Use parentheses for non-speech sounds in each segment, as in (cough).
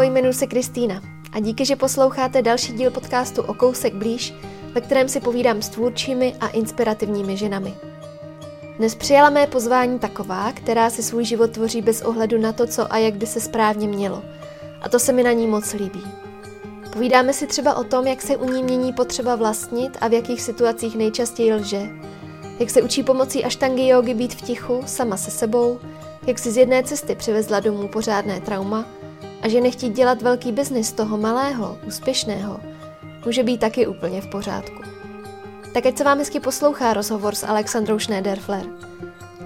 Ahoj, jmenuji se Kristýna a díky, že posloucháte další díl podcastu O kousek blíž, ve kterém si povídám s tvůrčími a inspirativními ženami. Dnes přijala mé pozvání taková, která si svůj život tvoří bez ohledu na to, co a jak by se správně mělo. A to se mi na ní moc líbí. Povídáme si třeba o tom, jak se u ní mění potřeba vlastnit a v jakých situacích nejčastěji lže. Jak se učí pomocí aštangy jogy být v tichu, sama se sebou, jak si z jedné cesty přivezla domů pořádné trauma a že nechtít dělat velký biznis z toho malého, úspěšného, může být taky úplně v pořádku. Tak ať se vám hezky poslouchá rozhovor s Alexandrou Schneiderfler,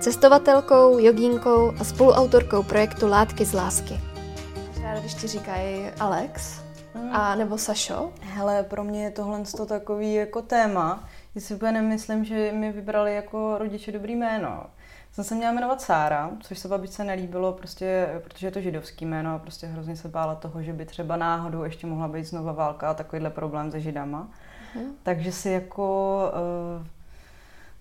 cestovatelkou, jogínkou a spoluautorkou projektu Látky z lásky. Ráda, když ti říkají Alex, a nebo Sašo? Hele, pro mě je tohle to takový jako téma. Já si úplně nemyslím, že mi vybrali jako rodiče dobrý jméno. Jsem se měla jmenovat Sára, což se babičce nelíbilo, prostě, protože je to židovský jméno a prostě hrozně se bála toho, že by třeba náhodou ještě mohla být znova válka a takovýhle problém se židama. Hmm. Takže si jako uh,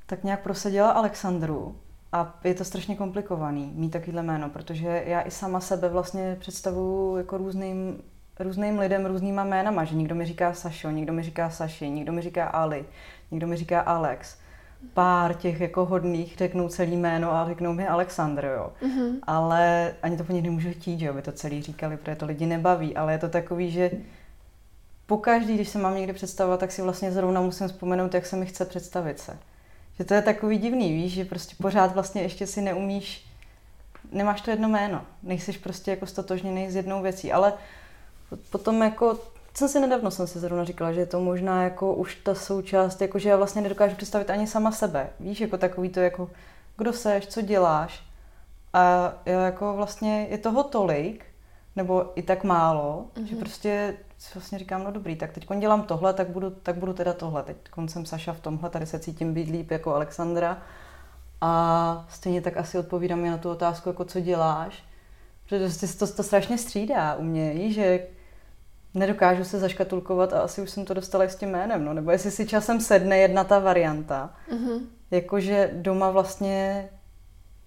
tak nějak prosadila Alexandru. A je to strašně komplikovaný mít takovýhle jméno, protože já i sama sebe vlastně představuju jako různým, různým lidem různýma jménama, že někdo mi říká Sašo, někdo mi říká Saši, někdo mi říká Ali, někdo mi říká Alex pár těch jako hodných řeknou celý jméno a řeknou mi Alexandr, jo. Mm-hmm. Ale ani to po nich nemůžu chtít, že jo, by to celý říkali, protože to lidi nebaví, ale je to takový, že pokaždý, když se mám někdy představovat, tak si vlastně zrovna musím vzpomenout, jak se mi chce představit se. Že to je takový divný, víš, že prostě pořád vlastně ještě si neumíš, nemáš to jedno jméno, nejsiš prostě jako stotožněný s jednou věcí, ale potom jako jsem si nedávno jsem si zrovna říkala, že je to možná jako už ta součást, jako že já vlastně nedokážu představit ani sama sebe. Víš, jako takový to jako, kdo seš, co děláš. A já jako vlastně je toho tolik, nebo i tak málo, mm-hmm. že prostě vlastně říkám, no dobrý, tak teď dělám tohle, tak budu, tak budu teda tohle. Teď jsem Saša v tomhle, tady se cítím být líp jako Alexandra. A stejně tak asi odpovídám i na tu otázku, jako co děláš. Protože to, to, to strašně střídá u mě, že nedokážu se zaškatulkovat a asi už jsem to dostala i s tím jménem, no. nebo jestli si časem sedne jedna ta varianta, mm-hmm. jakože doma vlastně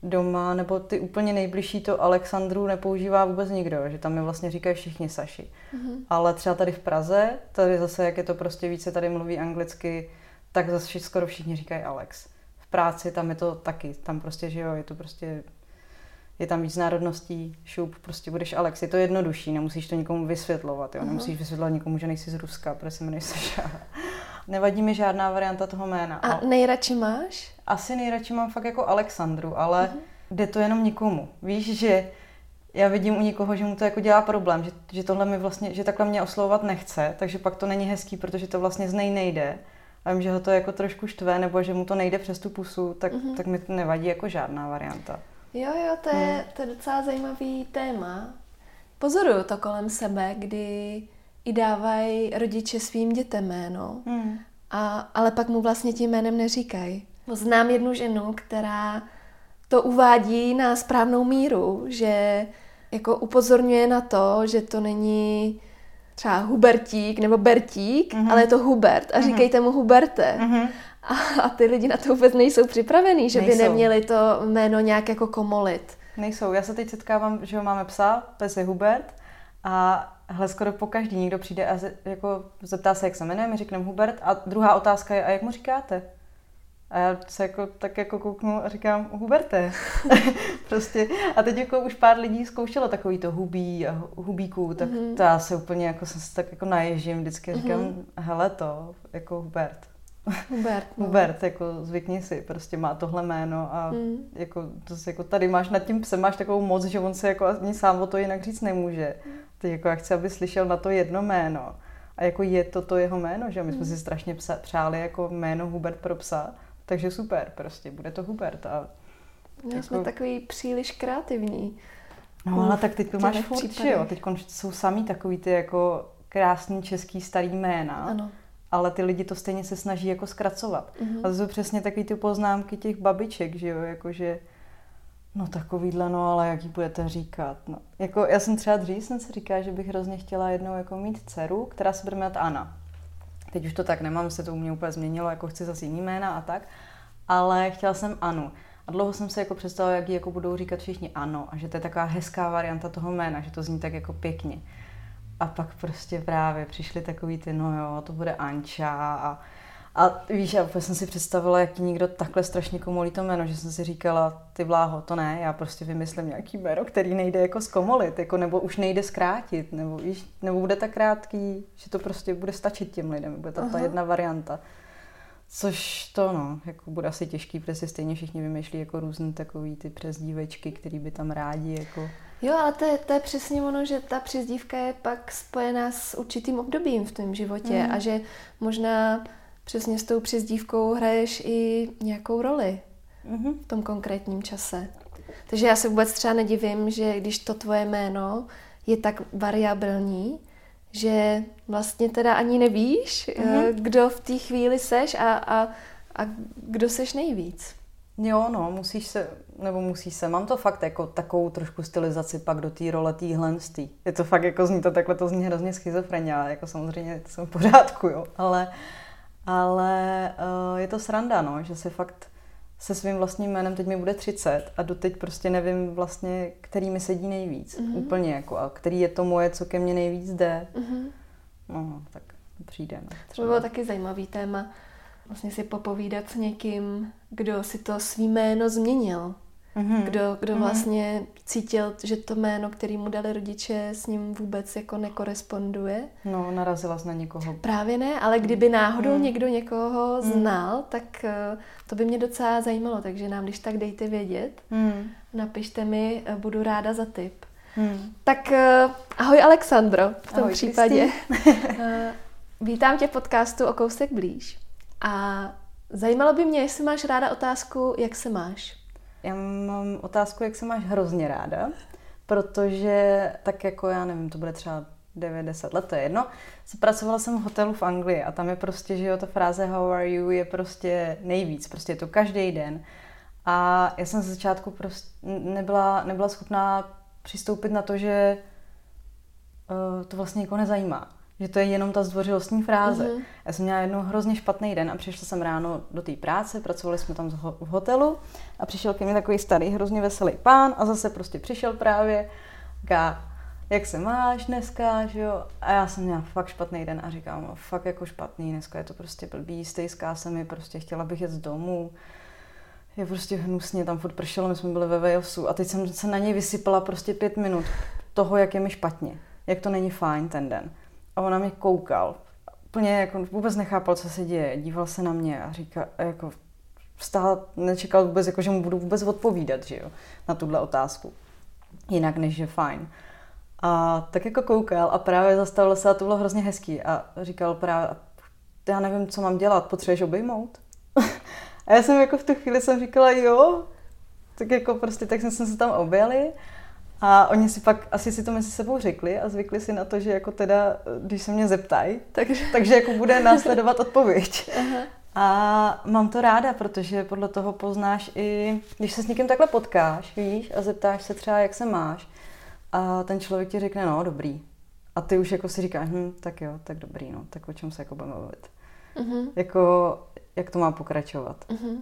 doma, nebo ty úplně nejbližší to Alexandru nepoužívá vůbec nikdo, že tam mi vlastně říkají všichni Saši. Mm-hmm. Ale třeba tady v Praze, tady zase, jak je to prostě více, tady mluví anglicky, tak zase skoro všichni říkají Alex. V práci tam je to taky, tam prostě, že jo, je to prostě je tam víc národností, šup, prostě budeš Alex, je to jednodušší, nemusíš to nikomu vysvětlovat, jo? Uh-huh. nemusíš vysvětlovat nikomu, že nejsi z Ruska, protože se jmenuješ Saša. (laughs) Nevadí mi žádná varianta toho jména. A nejradši máš? Asi nejradši mám fakt jako Alexandru, ale uh-huh. jde to jenom nikomu. Víš, že já vidím u někoho, že mu to jako dělá problém, že, že tohle mi vlastně, že takhle mě oslovovat nechce, takže pak to není hezký, protože to vlastně z něj nejde. A vím, že ho to jako trošku štve, nebo že mu to nejde přes tu pusu, tak, uh-huh. tak mi to nevadí jako žádná varianta. Jo, jo, to je, hmm. to je docela zajímavý téma. Pozoruju to kolem sebe, kdy i dávají rodiče svým dětem jméno, hmm. a, ale pak mu vlastně tím jménem neříkají. Znám jednu ženu, která to uvádí na správnou míru, že jako upozorňuje na to, že to není třeba Hubertík nebo Bertík, mm-hmm. ale je to Hubert a mm-hmm. říkejte mu Huberte. Mm-hmm. A, a ty lidi na to vůbec nejsou připravený, že nejsou. by neměli to jméno nějak jako komolit. Nejsou. Já se teď setkávám, že ho máme psa, pes je Hubert a hle, skoro po každý někdo přijde a z, jako zeptá se, jak se jmenuje, my řekneme Hubert a druhá otázka je, a jak mu říkáte? A já se jako, tak jako kouknu a říkám, Huberte. (laughs) prostě. A teď jako už pár lidí zkoušelo takový to hubí a hubíků, tak mm-hmm. to já se úplně jako jsem se tak jako naježím vždycky a říkám, mm-hmm. hele to, jako Hubert. Hubert. No. Hubert, jako zvykni si, prostě má tohle jméno a mm. jako, to jako tady máš nad tím psem, máš takovou moc, že on se jako ani sám o to jinak říct nemůže. Ty jako já chci, aby slyšel na to jedno jméno. A jako je to to jeho jméno, že my jsme mm. si strašně psa, přáli jako jméno Hubert pro psa, takže super, prostě bude to Hubert. A My jako... jsme takový příliš kreativní. No ale tak teď to máš furt, jo, teď jsou samý takový ty jako krásný český starý jména. Ano ale ty lidi to stejně se snaží jako zkracovat. Mm-hmm. A to jsou přesně takové ty poznámky těch babiček, že jo, jakože no takovýhle, no ale jak jí budete říkat, no. Jako já jsem třeba dřív jsem se říká, že bych hrozně chtěla jednou jako mít dceru, která se bude jmenovat Ana. Teď už to tak nemám, se to u mě úplně změnilo, jako chci zase jiný jména a tak, ale chtěla jsem Anu. A dlouho jsem se jako představila, jak ji jako budou říkat všichni ano a že to je taková hezká varianta toho jména, že to zní tak jako pěkně. A pak prostě právě přišly takový ty, no jo, to bude Anča a a víš, já jsem si představila, jak ti někdo takhle strašně komolí to jméno, že jsem si říkala, ty vláho, to ne, já prostě vymyslím nějaký jméno, který nejde jako zkomolit, jako, nebo už nejde zkrátit, nebo, víš, nebo bude tak krátký, že to prostě bude stačit těm lidem, bude to ta jedna varianta. Což to, no, jako bude asi těžký, protože si stejně všichni vymýšlí jako různé takový ty přezdívečky, který by tam rádi jako... Jo, ale to je, to je přesně ono, že ta přezdívka je pak spojená s určitým obdobím v tom životě mm. a že možná přesně s tou přezdívkou hraješ i nějakou roli mm-hmm. v tom konkrétním čase. Takže já se vůbec třeba nedivím, že když to tvoje jméno je tak variabilní, že vlastně teda ani nevíš, mm-hmm. kdo v té chvíli seš a, a, a kdo seš nejvíc. Jo, no, musíš se, nebo musíš se, mám to fakt jako takovou trošku stylizaci pak do té role týhle Je to fakt jako zní to takhle, to zní hrozně schizofrenia, jako samozřejmě to jsem v pořádku, jo, ale, ale uh, je to sranda, no, že se fakt se svým vlastním jménem, teď mi bude 30 a doteď prostě nevím vlastně, který mi sedí nejvíc. Mm-hmm. Úplně jako a který je to moje, co ke mně nejvíc jde. Mm-hmm. No, tak přijde. No, to bylo taky zajímavý téma. Vlastně si popovídat s někým, kdo si to svý jméno změnil. Mm-hmm. Kdo, kdo mm-hmm. vlastně cítil, že to jméno, který mu dali rodiče, s ním vůbec jako nekoresponduje. No, narazila jsi na někoho. Právě ne, ale kdyby náhodou mm. někdo někoho mm. znal, tak uh, to by mě docela zajímalo, takže nám když tak dejte vědět. Mm. Napište mi, uh, budu ráda za tip. Mm. Tak uh, ahoj Alexandro v tom ahoj, případě. (laughs) Vítám tě v podcastu o kousek blíž. A zajímalo by mě, jestli máš ráda otázku, jak se máš. Já mám otázku, jak se máš hrozně ráda, protože tak jako já nevím, to bude třeba 9-10 let, to je jedno. Pracovala jsem v hotelu v Anglii a tam je prostě, že jo, ta fráze how are you je prostě nejvíc, prostě je to každý den. A já jsem ze začátku prostě nebyla, nebyla schopná přistoupit na to, že uh, to vlastně někoho nezajímá. Že to je jenom ta zdvořilostní fráze. Mm-hmm. Já jsem měla jednou hrozně špatný den a přišla jsem ráno do té práce, pracovali jsme tam v hotelu a přišel ke mně takový starý, hrozně veselý pán a zase prostě přišel právě, říká, jak se máš dneska, že jo? A já jsem měla fakt špatný den a říkám, no, fakt jako špatný, dneska je to prostě blbý, stejská se mi, prostě chtěla bych jet z domu, je prostě hnusně, tam furt pršelo, my jsme byli ve Walesu a teď jsem se na něj vysypala prostě pět minut toho, jak je mi špatně, jak to není fajn ten den. A ona mě koukal. Úplně jako vůbec nechápal, co se děje. Díval se na mě a říká, jako vstál, nečekal vůbec, jako, že mu budu vůbec odpovídat, že jo, na tuhle otázku. Jinak než, že fajn. A tak jako koukal a právě zastavil se a to bylo hrozně hezký a říkal právě, já nevím, co mám dělat, potřebuješ obejmout? (laughs) a já jsem jako v tu chvíli jsem říkala, jo, tak jako prostě, tak jsme se tam objeli a oni si pak asi si to mezi sebou řekli a zvykli si na to, že jako teda, když se mě zeptají, takže, (laughs) takže jako bude následovat odpověď. Aha. A mám to ráda, protože podle toho poznáš i, když se s někým takhle potkáš, víš, a zeptáš se třeba, jak se máš, a ten člověk ti řekne, no, dobrý. A ty už jako si říkáš, hm, tak jo, tak dobrý, no, tak o čem se jako budeme mluvit. Uh-huh. Jako, jak to má pokračovat. Uh-huh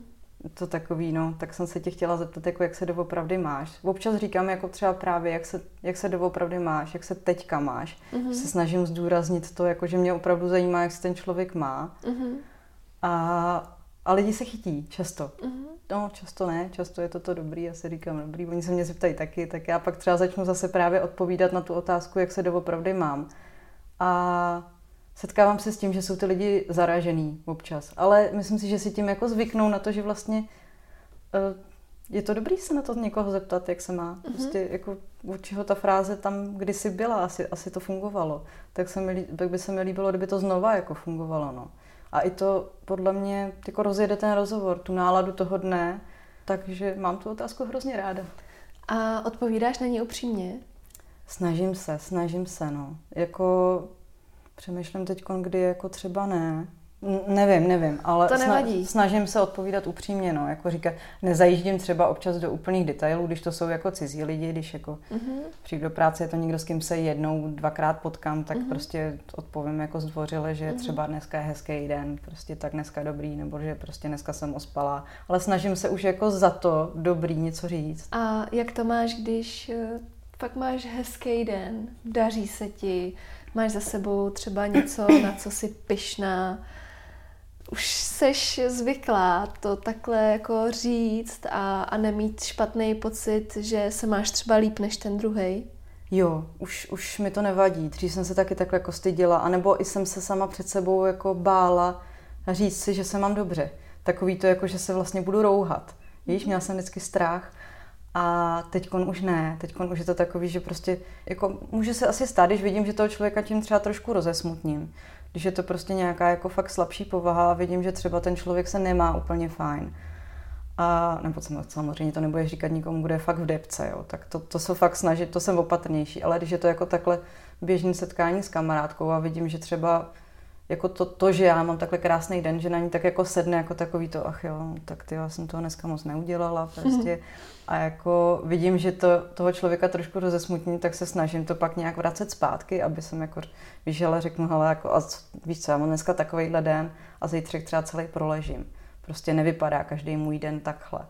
to takový, no, tak jsem se tě chtěla zeptat, jako jak se doopravdy máš. Občas říkám jako třeba právě, jak se, jak se doopravdy máš, jak se teďka máš. Mm-hmm. Se snažím zdůraznit to, jako že mě opravdu zajímá, jak se ten člověk má. Mm-hmm. A, a lidi se chytí často. Mm-hmm. No, často ne, často je to to dobrý, já si říkám dobrý, oni se mě zeptají taky, tak já pak třeba začnu zase právě odpovídat na tu otázku, jak se doopravdy mám. A setkávám se s tím, že jsou ty lidi zaražený občas, ale myslím si, že si tím jako zvyknou na to, že vlastně uh, je to dobrý se na to někoho zeptat, jak se má. Mm-hmm. Prostě jako u čeho ta fráze tam kdysi byla, asi, asi to fungovalo. Tak, se mi, tak by se mi líbilo, kdyby to znova jako fungovalo. No. A i to podle mě jako rozjede ten rozhovor, tu náladu toho dne, takže mám tu otázku hrozně ráda. A odpovídáš na ní upřímně? Snažím se, snažím se, no. Jako Přemýšlím teď, kdy jako třeba ne. Nevím, nevím, ale to nevadí. snažím se odpovídat upřímně, no, jako říkat, nezajíždím třeba občas do úplných detailů, když to jsou jako cizí lidi, když jako mm-hmm. přijdu do práce, je to někdo, s kým se jednou, dvakrát potkám, tak mm-hmm. prostě odpovím jako zdvořile, že mm-hmm. třeba dneska je hezký den, prostě tak dneska dobrý, nebo že prostě dneska jsem ospala, ale snažím se už jako za to dobrý něco říct. A jak to máš, když eh, fakt máš hezký den, daří se ti, máš za sebou třeba něco, na co si pyšná, už seš zvyklá to takhle jako říct a, a nemít špatný pocit, že se máš třeba líp než ten druhý. Jo, už, už mi to nevadí. Dřív jsem se taky takhle jako stydila, anebo i jsem se sama před sebou jako bála říct si, že se mám dobře. Takový to jako, že se vlastně budu rouhat. Víš, měla jsem vždycky strach a teď už ne. Teď už je to takový, že prostě jako může se asi stát, když vidím, že toho člověka tím třeba trošku rozesmutním. Když je to prostě nějaká jako fakt slabší povaha a vidím, že třeba ten člověk se nemá úplně fajn. A, nebo samozřejmě to nebude říkat nikomu, kdo je fakt v depce, jo. tak to, to se fakt snažit, to jsem opatrnější, ale když je to jako takhle běžný setkání s kamarádkou a vidím, že třeba jako to, to, že já mám takhle krásný den, že na ní tak jako sedne jako takový to, ach jo, tak ty já jsem toho dneska moc neudělala (laughs) prostě. A jako vidím, že to toho člověka trošku rozesmutní, tak se snažím to pak nějak vracet zpátky, aby jsem jako, víš, ale řeknu, hele, jako, a víš co, já mám dneska takovýhle den a zítřek třeba celý proležím. Prostě nevypadá každý můj den takhle,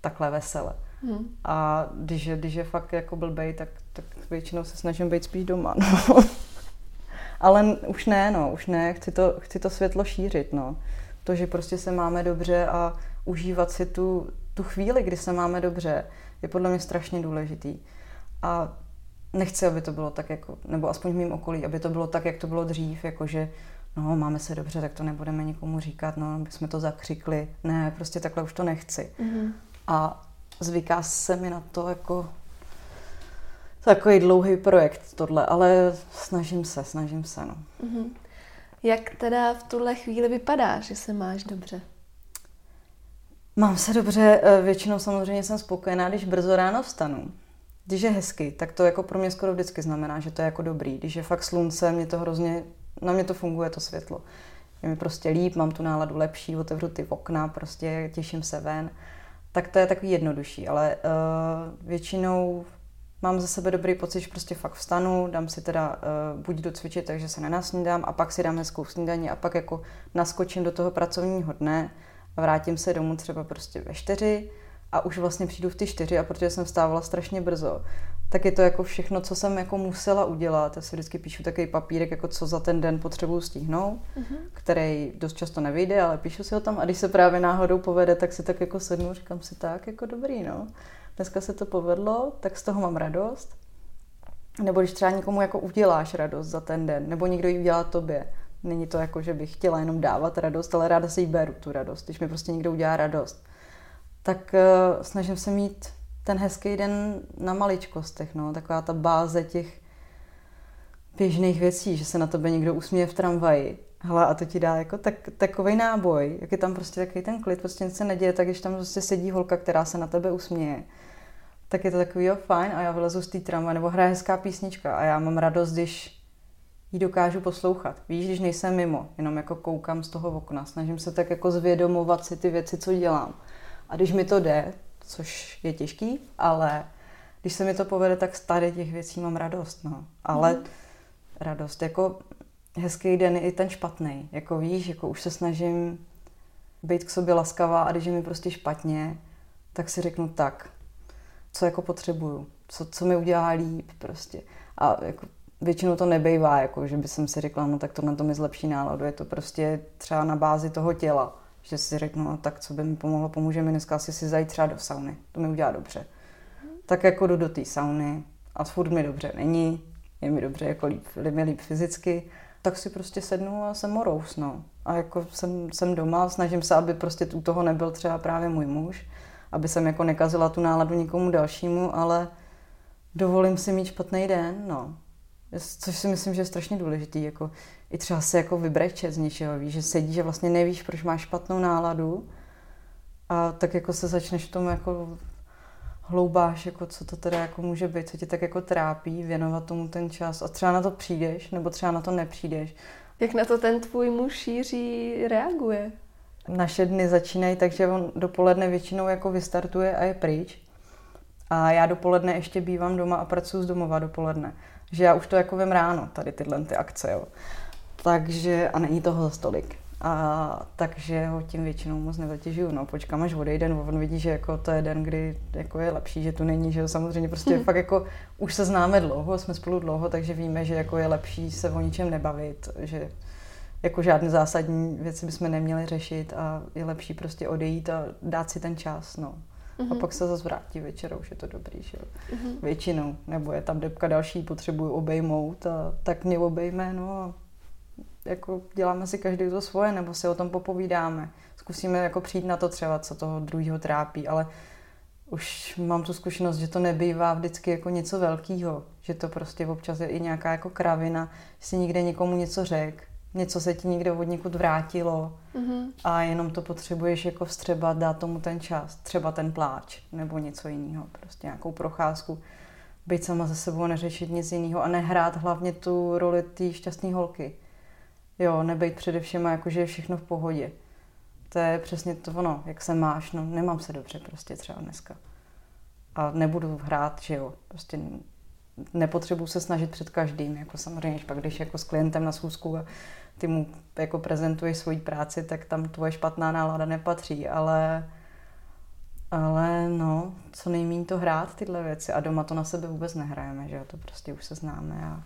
takhle vesele. Hmm. A když je, když je fakt jako blbej, tak, tak většinou se snažím být spíš doma. No. Ale už ne, no, už ne, chci to, chci to světlo šířit, no. To, že prostě se máme dobře a užívat si tu, tu chvíli, kdy se máme dobře, je podle mě strašně důležitý. A nechci, aby to bylo tak jako, nebo aspoň v mém okolí, aby to bylo tak, jak to bylo dřív, jakože no, máme se dobře, tak to nebudeme nikomu říkat, no, aby jsme to zakřikli. Ne, prostě takhle už to nechci. Mm-hmm. A zvyká se mi na to jako takový dlouhý projekt tohle, ale snažím se, snažím se, no. Mm-hmm. Jak teda v tuhle chvíli vypadá, že se máš dobře? Mám se dobře, eh, většinou samozřejmě jsem spokojená, když brzo ráno vstanu. Když je hezky, tak to jako pro mě skoro vždycky znamená, že to je jako dobrý. Když je fakt slunce, mě to hrozně, na mě to funguje to světlo. Je mi prostě líp, mám tu náladu lepší, otevřu ty okna, prostě těším se ven. Tak to je takový jednodušší, ale uh, většinou mám za sebe dobrý pocit, že prostě fakt vstanu, dám si teda uh, buď do cvičit, takže se nenasnídám a pak si dám hezkou snídaní a pak jako naskočím do toho pracovního dne a vrátím se domů třeba prostě ve čtyři a už vlastně přijdu v ty čtyři a protože jsem vstávala strašně brzo, tak je to jako všechno, co jsem jako musela udělat. Já si vždycky píšu takový papírek, jako co za ten den potřebuji stihnout, mm-hmm. který dost často nevyjde, ale píšu si ho tam a když se právě náhodou povede, tak si tak jako sednu, říkám si tak, jako dobrý, no. Dneska se to povedlo, tak z toho mám radost. Nebo když třeba někomu jako uděláš radost za ten den, nebo někdo ji udělá tobě. Není to jako, že bych chtěla jenom dávat radost, ale ráda si ji beru, tu radost, když mi prostě někdo udělá radost tak uh, snažím se mít ten hezký den na maličkostech, no, taková ta báze těch běžných věcí, že se na tebe někdo usměje v tramvaji. Hele, a to ti dá jako tak, takový náboj, jak je tam prostě takový ten klid, prostě nic se neděje, tak když tam prostě sedí holka, která se na tebe usměje, tak je to takový, jo, fajn, a já vylezu z té tramvaje, nebo hraje hezká písnička a já mám radost, když ji dokážu poslouchat. Víš, když nejsem mimo, jenom jako koukám z toho okna, snažím se tak jako zvědomovat si ty věci, co dělám. A když mi to jde, což je těžký, ale když se mi to povede, tak z tady těch věcí mám radost. No. Ale mm. radost, jako hezký den je i ten špatný. Jako víš, jako už se snažím být k sobě laskavá a když je mi prostě špatně, tak si řeknu tak, co jako potřebuju, co, co mi udělá líp prostě. A jako většinou to nebejvá, jako že by jsem si řekla, no tak to na to mi zlepší náladu. Je to prostě třeba na bázi toho těla že si řeknu, no, tak co by mi pomohlo, pomůže mi dneska asi si zajít třeba do sauny, to mi udělá dobře. Tak jako jdu do té sauny a furt mi dobře není, je mi dobře, jako líp, mi líp fyzicky, tak si prostě sednu a jsem morous, no. A jako jsem, jsem doma, snažím se, aby prostě u toho nebyl třeba právě můj muž, aby jsem jako nekazila tu náladu nikomu dalšímu, ale dovolím si mít špatný den, no. Což si myslím, že je strašně důležitý, jako i třeba se jako vybrečet z něčeho, víš, že sedíš že vlastně nevíš, proč máš špatnou náladu a tak jako se začneš v tom jako hloubáš, jako co to teda jako může být, co tě tak jako trápí, věnovat tomu ten čas a třeba na to přijdeš, nebo třeba na to nepřijdeš. Jak na to ten tvůj muž šíří reaguje? Naše dny začínají tak, že on dopoledne většinou jako vystartuje a je pryč. A já dopoledne ještě bývám doma a pracuji z domova dopoledne. Že já už to jako vím ráno, tady tyhle ty akce, jo takže, a není toho za stolik. A takže ho tím většinou moc nezatěžuju. No, počkám, až odejde, no, on vidí, že jako to je den, kdy jako je lepší, že tu není, že jo, samozřejmě prostě hmm. fakt jako už se známe dlouho, jsme spolu dlouho, takže víme, že jako je lepší se o ničem nebavit, že jako žádné zásadní věci bychom neměli řešit a je lepší prostě odejít a dát si ten čas, no. Mm-hmm. A mhm. pak se zase vrátí večer, už je to dobrý, že jo. Mm-hmm. Většinou. Nebo je tam depka další, potřebuju obejmout a tak mě obejme, no a jako děláme si každý to svoje, nebo si o tom popovídáme. Zkusíme jako přijít na to třeba, co toho druhého trápí, ale už mám tu zkušenost, že to nebývá vždycky jako něco velkého, že to prostě občas je i nějaká jako kravina, že si někde někomu něco řek, něco se ti někde od někud vrátilo mm-hmm. a jenom to potřebuješ jako vstřebat, dát tomu ten čas, třeba ten pláč nebo něco jiného, prostě nějakou procházku, být sama ze sebou neřešit nic jiného a nehrát hlavně tu roli té šťastné holky. Jo, nebejt především jako, že je všechno v pohodě. To je přesně to ono, jak se máš, no nemám se dobře prostě třeba dneska. A nebudu hrát, že jo, prostě nepotřebuji se snažit před každým, jako samozřejmě, pak když jako s klientem na schůzku a ty mu jako prezentuješ svoji práci, tak tam tvoje špatná nálada nepatří, ale ale no, co nejméně to hrát tyhle věci a doma to na sebe vůbec nehrajeme, že jo, to prostě už se známe a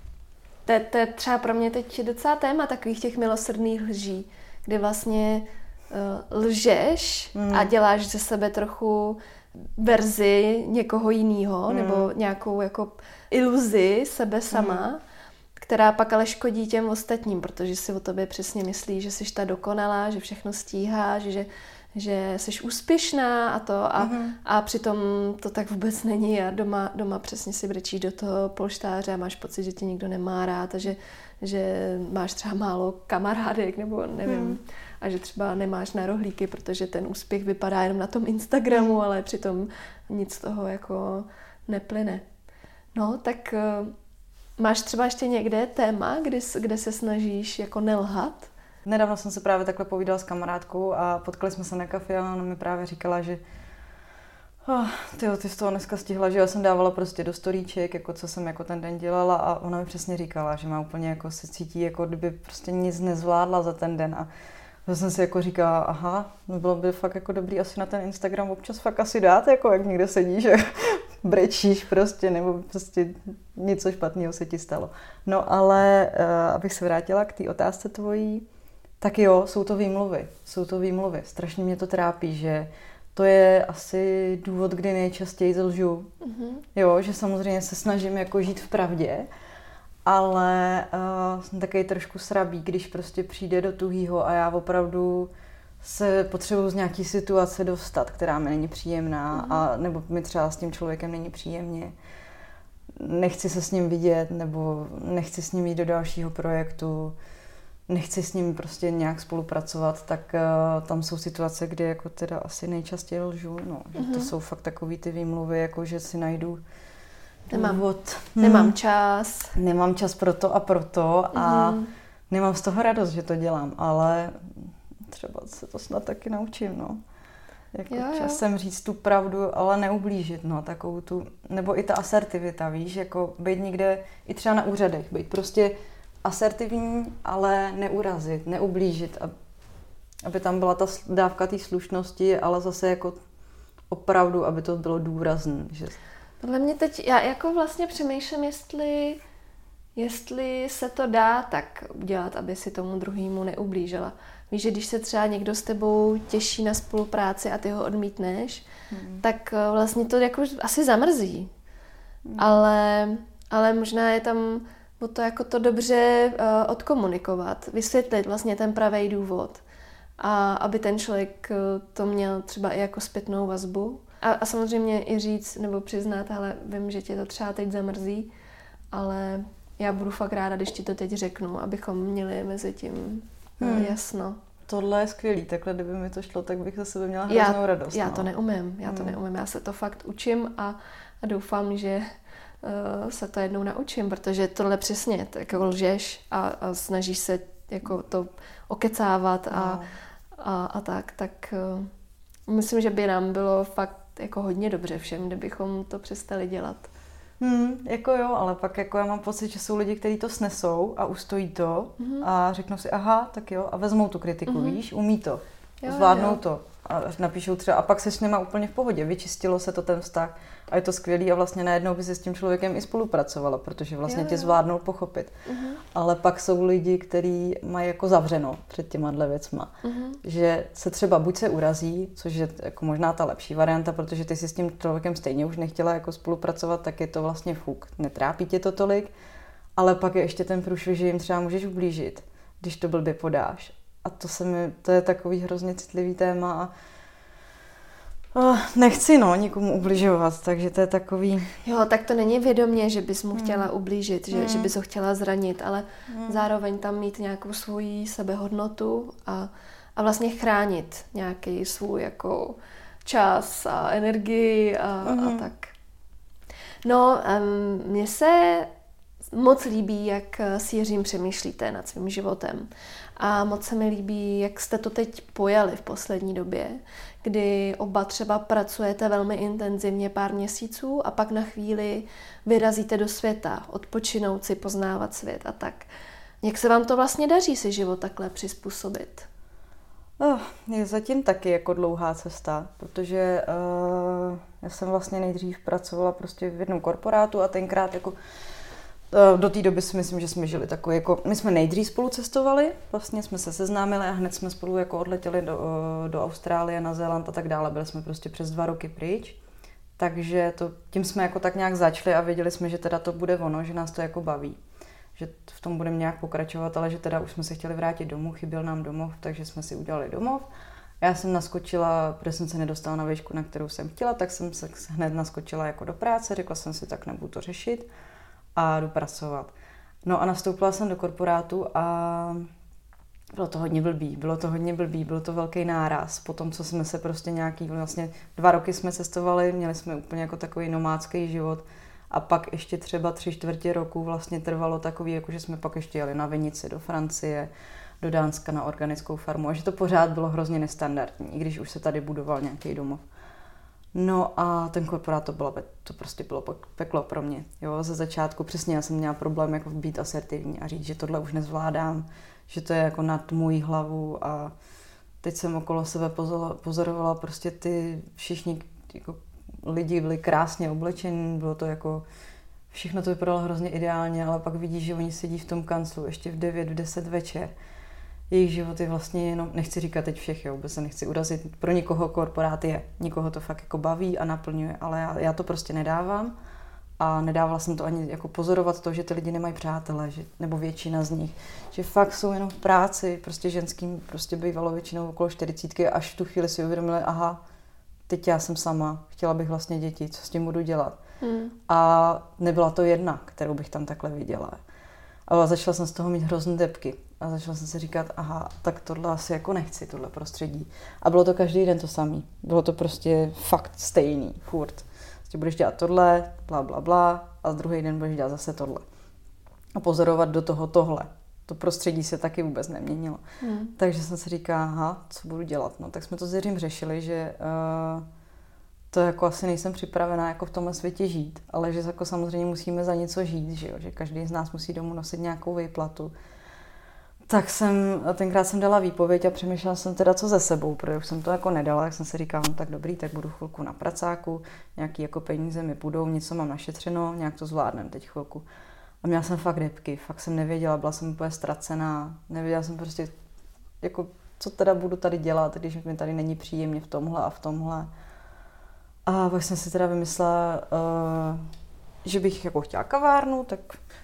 to, je, to je třeba pro mě teď docela téma takových těch milosrdných lží, kdy vlastně uh, lžeš mm. a děláš ze sebe trochu verzi někoho jiného mm. nebo nějakou jako iluzi sebe sama, mm. která pak ale škodí těm ostatním, protože si o tobě přesně myslí, že jsi ta dokonalá, že všechno stíháš, že že jsi úspěšná a to a, uh-huh. a přitom to tak vůbec není a doma, doma přesně si brečíš do toho polštáře a máš pocit, že tě nikdo nemá rád a že, že máš třeba málo kamarádek nebo nevím uh-huh. a že třeba nemáš na rohlíky, protože ten úspěch vypadá jenom na tom Instagramu, uh-huh. ale přitom nic z toho jako neplyne. No, tak uh, máš třeba ještě někde téma, kde, kde se snažíš jako nelhat? Nedávno jsem se právě takhle povídala s kamarádkou a potkali jsme se na kafe a ona mi právě říkala, že Oh, tyjo, ty z toho dneska stihla, že já jsem dávala prostě do storíček, jako co jsem jako ten den dělala a ona mi přesně říkala, že má úplně jako se cítí, jako kdyby prostě nic nezvládla za ten den a to jsem si jako říkala, aha, no bylo by fakt jako dobrý asi na ten Instagram občas fakt asi dát, jako jak někde sedíš a (laughs) brečíš prostě, nebo prostě něco špatného se ti stalo. No ale uh, abych se vrátila k té otázce tvojí, tak jo, jsou to výmluvy. Jsou to výmluvy. Strašně mě to trápí, že to je asi důvod, kdy nejčastěji lžu. Mm-hmm. Jo, že samozřejmě se snažím jako žít v pravdě, ale uh, jsem takový trošku srabý, když prostě přijde do tuhýho a já opravdu se potřebuji z nějaký situace dostat, která mi není příjemná, mm-hmm. a, nebo mi třeba s tím člověkem není příjemně. Nechci se s ním vidět, nebo nechci s ním jít do dalšího projektu nechci s ním prostě nějak spolupracovat, tak uh, tam jsou situace, kdy jako teda asi nejčastěji lžu, no. Mm-hmm. To mhm. jsou fakt takový ty výmluvy, jako že si najdu Nemám, důvod. Hmm, nemám čas. Nemám čas pro to a pro to a mm-hmm. nemám z toho radost, že to dělám, ale třeba se to snad taky naučím, no. Jako jo, časem jo. říct tu pravdu, ale neublížit, no, takovou tu, nebo i ta asertivita, víš, jako být někde, i třeba na úřadech, být prostě asertivní, ale neurazit, neublížit, aby tam byla ta dávka té slušnosti, ale zase jako opravdu, aby to bylo důrazné. Že... Podle mě teď, já jako vlastně přemýšlím, jestli, jestli se to dá tak udělat, aby si tomu druhému neublížila. Víš, že když se třeba někdo s tebou těší na spolupráci a ty ho odmítneš, hmm. tak eh, vlastně to jako asi zamrzí. Hmm. Ale, ale možná je tam o to jako to dobře uh, odkomunikovat, vysvětlit vlastně ten pravý důvod a aby ten člověk uh, to měl třeba i jako zpětnou vazbu a, a samozřejmě i říct nebo přiznat, ale vím, že tě to třeba teď zamrzí, ale já budu fakt ráda, když ti to teď řeknu, abychom měli mezi tím uh, hmm. jasno. Tohle je skvělý, takhle kdyby mi to šlo, tak bych za sebe měla hroznou já, radost. Já no. to neumím, já to hmm. neumím, já se to fakt učím a, a doufám, že se to jednou naučím, protože tohle přesně, tak jako lžeš a, a snažíš se jako to okecávat a, a, a tak, tak uh, myslím, že by nám bylo fakt jako hodně dobře všem, kdybychom to přestali dělat. Hmm, jako jo, ale pak jako já mám pocit, že jsou lidi, kteří to snesou a ustojí to mm-hmm. a řeknou si, aha, tak jo, a vezmou tu kritiku, mm-hmm. víš, umí to, jo, zvládnou jo. to a napíšou třeba, a pak se s nima úplně v pohodě, vyčistilo se to ten vztah a je to skvělý a vlastně najednou by si s tím člověkem i spolupracovala, protože vlastně jo, tě zvládnou pochopit. Uh-huh. Ale pak jsou lidi, kteří mají jako zavřeno před těma dle věcma, uh-huh. že se třeba buď se urazí, což je jako možná ta lepší varianta, protože ty si s tím člověkem stejně už nechtěla jako spolupracovat, tak je to vlastně fuk, netrápí tě to tolik, ale pak je ještě ten průšvih, že jim třeba můžeš ublížit, když to blbě podáš. A to, se mi, to je takový hrozně citlivý téma a Oh, nechci no nikomu ubližovat, takže to je takový... Jo, tak to není vědomě, že bys mu chtěla mm. ublížit, že, mm. že bys ho chtěla zranit, ale mm. zároveň tam mít nějakou svoji sebehodnotu a, a vlastně chránit nějaký svůj jako čas a energii a, mm. a mm-hmm. tak. No, um, mně se moc líbí, jak s Jiřím přemýšlíte nad svým životem. A moc se mi líbí, jak jste to teď pojali v poslední době, kdy oba třeba pracujete velmi intenzivně pár měsíců a pak na chvíli vyrazíte do světa, odpočinout si, poznávat svět a tak. Jak se vám to vlastně daří si život takhle přizpůsobit? Oh, je zatím taky jako dlouhá cesta, protože uh, já jsem vlastně nejdřív pracovala prostě v jednom korporátu a tenkrát jako Eh, do té doby si myslím, že jsme žili takový, jako my jsme nejdřív spolu cestovali, vlastně jsme se seznámili a hned jsme spolu jako odletěli do, eh, do Austrálie, na Zéland a tak dále. Byli jsme prostě přes dva roky pryč. Takže to, tím jsme jako tak nějak začali a věděli jsme, že teda to bude ono, že nás to jako baví. Že v tom budeme nějak pokračovat, ale že teda už jsme se chtěli vrátit domů, chyběl nám domov, takže jsme si udělali domov. Já jsem naskočila, protože jsem se nedostala na výšku, na kterou jsem chtěla, tak jsem se hned naskočila jako do práce, řekla jsem si, tak nebudu to řešit a jdu pracovat. No a nastoupila jsem do korporátu a bylo to hodně blbý, bylo to hodně blbý, bylo to velký náraz. Po tom, co jsme se prostě nějaký, vlastně dva roky jsme cestovali, měli jsme úplně jako takový nomádský život a pak ještě třeba tři čtvrtě roku vlastně trvalo takový, jako že jsme pak ještě jeli na Vinici do Francie, do Dánska na organickou farmu a že to pořád bylo hrozně nestandardní, i když už se tady budoval nějaký domov. No a ten korporát to, bylo, to prostě bylo peklo pro mě. Jo, ze začátku přesně já jsem měla problém jako být asertivní a říct, že tohle už nezvládám, že to je jako nad můj hlavu a teď jsem okolo sebe pozorovala prostě ty všichni jako lidi byli krásně oblečení, bylo to jako všechno to vypadalo hrozně ideálně, ale pak vidíš, že oni sedí v tom kanclu ještě v 9, v 10 večer jejich život je vlastně jenom, nechci říkat teď všech, jo, vůbec se nechci urazit, pro někoho korporát je, někoho to fakt jako baví a naplňuje, ale já, já to prostě nedávám a nedávala jsem to ani jako pozorovat to, že ty lidi nemají přátele, že, nebo většina z nich, že fakt jsou jenom v práci, prostě ženským prostě bývalo většinou okolo 40 až v tu chvíli si uvědomili, aha, teď já jsem sama, chtěla bych vlastně děti, co s tím budu dělat. Hmm. A nebyla to jedna, kterou bych tam takhle viděla. A začala jsem z toho mít hrozné depky. A začala jsem si říkat, aha, tak tohle asi jako nechci, tohle prostředí. A bylo to každý den to samý. Bylo to prostě fakt stejný, furt. Prostě budeš dělat tohle, bla, bla, bla, a druhý den budeš dělat zase tohle. A pozorovat do toho tohle. To prostředí se taky vůbec neměnilo. Hmm. Takže jsem si říkala, aha, co budu dělat? No tak jsme to s Jiřím řešili, že uh, to jako asi nejsem připravená jako v tomhle světě žít, ale že jako samozřejmě musíme za něco žít, že, jo? že každý z nás musí domů nosit nějakou výplatu tak jsem, tenkrát jsem dala výpověď a přemýšlela jsem teda, co ze sebou, protože už jsem to jako nedala, tak jsem si říkala, no tak dobrý, tak budu chvilku na pracáku, nějaký jako peníze mi půjdou, něco mám našetřeno, nějak to zvládnem teď chvilku. A měla jsem fakt depky, fakt jsem nevěděla, byla jsem úplně ztracená, nevěděla jsem prostě, jako, co teda budu tady dělat, když mi tady není příjemně v tomhle a v tomhle. A pak jsem si teda vymyslela, uh, že bych jako chtěla kavárnu, tak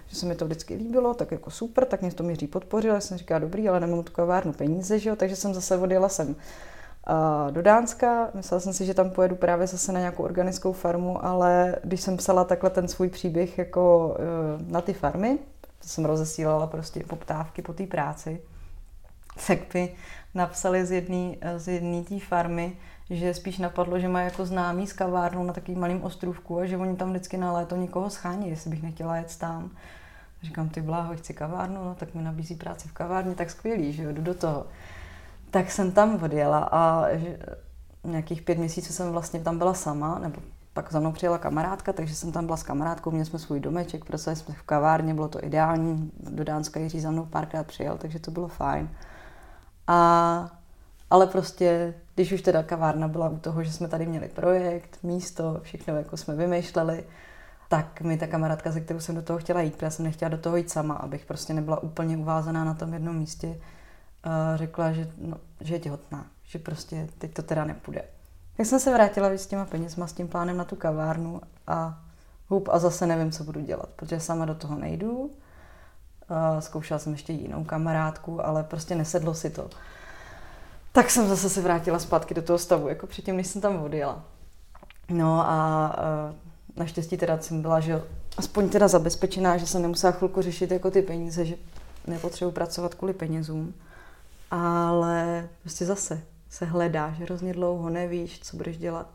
že se mi to vždycky líbilo, tak jako super, tak mě to Jiří podpořil, já jsem říkala, dobrý, ale nemám tu kavárnu peníze, že jo, takže jsem zase odjela sem do Dánska. Myslela jsem si, že tam pojedu právě zase na nějakou organickou farmu, ale když jsem psala takhle ten svůj příběh jako e, na ty farmy, to jsem rozesílala prostě poptávky po té práci, tak by napsali z jedné z jedné té farmy, že spíš napadlo, že má jako známý s kavárnou na takovým malým ostrovku a že oni tam vždycky na léto někoho schání, jestli bych nechtěla jet tam. Říkám, ty bláho, chci kavárnu, no tak mi nabízí práci v kavárně, tak skvělý, že jo, jdu do toho. Tak jsem tam odjela a nějakých pět měsíců jsem vlastně tam byla sama, nebo pak za mnou přijela kamarádka, takže jsem tam byla s kamarádkou, měli jsme svůj domeček, pracovali jsme v kavárně, bylo to ideální, do Dánska Jiří za mnou párkrát přijel, takže to bylo fajn. A, ale prostě, když už teda kavárna byla u toho, že jsme tady měli projekt, místo, všechno jako jsme vymýšleli, tak mi ta kamarádka, se kterou jsem do toho chtěla jít, protože jsem nechtěla do toho jít sama, abych prostě nebyla úplně uvázaná na tom jednom místě, řekla, že, no, že je těhotná, že prostě teď to teda nepůjde. Tak jsem se vrátila s těma penězma, s tím plánem na tu kavárnu a hup a zase nevím, co budu dělat, protože sama do toho nejdu. Zkoušela jsem ještě jinou kamarádku, ale prostě nesedlo si to. Tak jsem zase se vrátila zpátky do toho stavu, jako předtím, než jsem tam odjela. No a naštěstí teda jsem byla, že aspoň teda zabezpečená, že jsem nemusela chvilku řešit jako ty peníze, že nepotřebuji pracovat kvůli penězům. Ale prostě zase se hledáš hrozně dlouho, nevíš, co budeš dělat.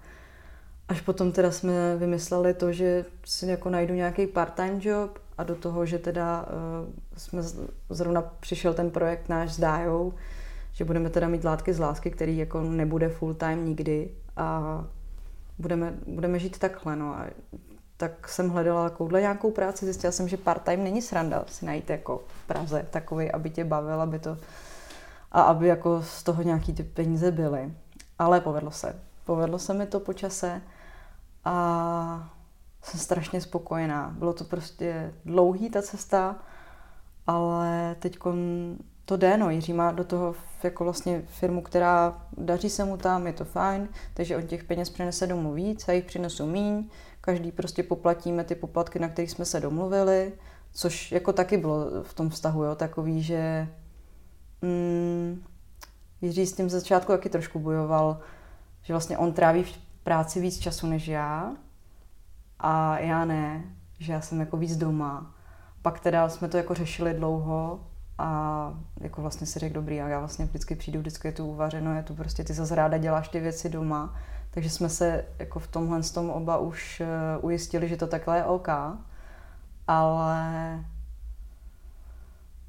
Až potom teda jsme vymysleli to, že si jako najdu nějaký part-time job a do toho, že teda uh, jsme zrovna přišel ten projekt náš s Dájou, že budeme teda mít látky z lásky, který jako nebude full time nikdy a budeme, budeme žít takhle, no. A tak jsem hledala takovouhle nějakou práci, zjistila jsem, že part-time není sranda si najít jako v Praze takový, aby tě bavil, aby to a aby jako z toho nějaký ty peníze byly. Ale povedlo se. Povedlo se mi to po čase a jsem strašně spokojená. Bylo to prostě dlouhý ta cesta, ale teď to jde, no. Jiří má do toho jako vlastně firmu, která daří se mu tam, je to fajn, takže on těch peněz přinese domů víc, a jich přinesu míň, každý prostě poplatíme ty poplatky, na kterých jsme se domluvili, což jako taky bylo v tom vztahu, jo, takový, že mm, Jiří s tím začátku taky trošku bojoval, že vlastně on tráví v práci víc času než já a já ne, že já jsem jako víc doma. Pak teda jsme to jako řešili dlouho a jako vlastně si řekl, dobrý, a já vlastně vždycky přijdu, vždycky je tu uvařeno, je tu prostě, ty zase ráda děláš ty věci doma. Takže jsme se jako v tomhle s tom oba už uh, ujistili, že to takhle je OK. Ale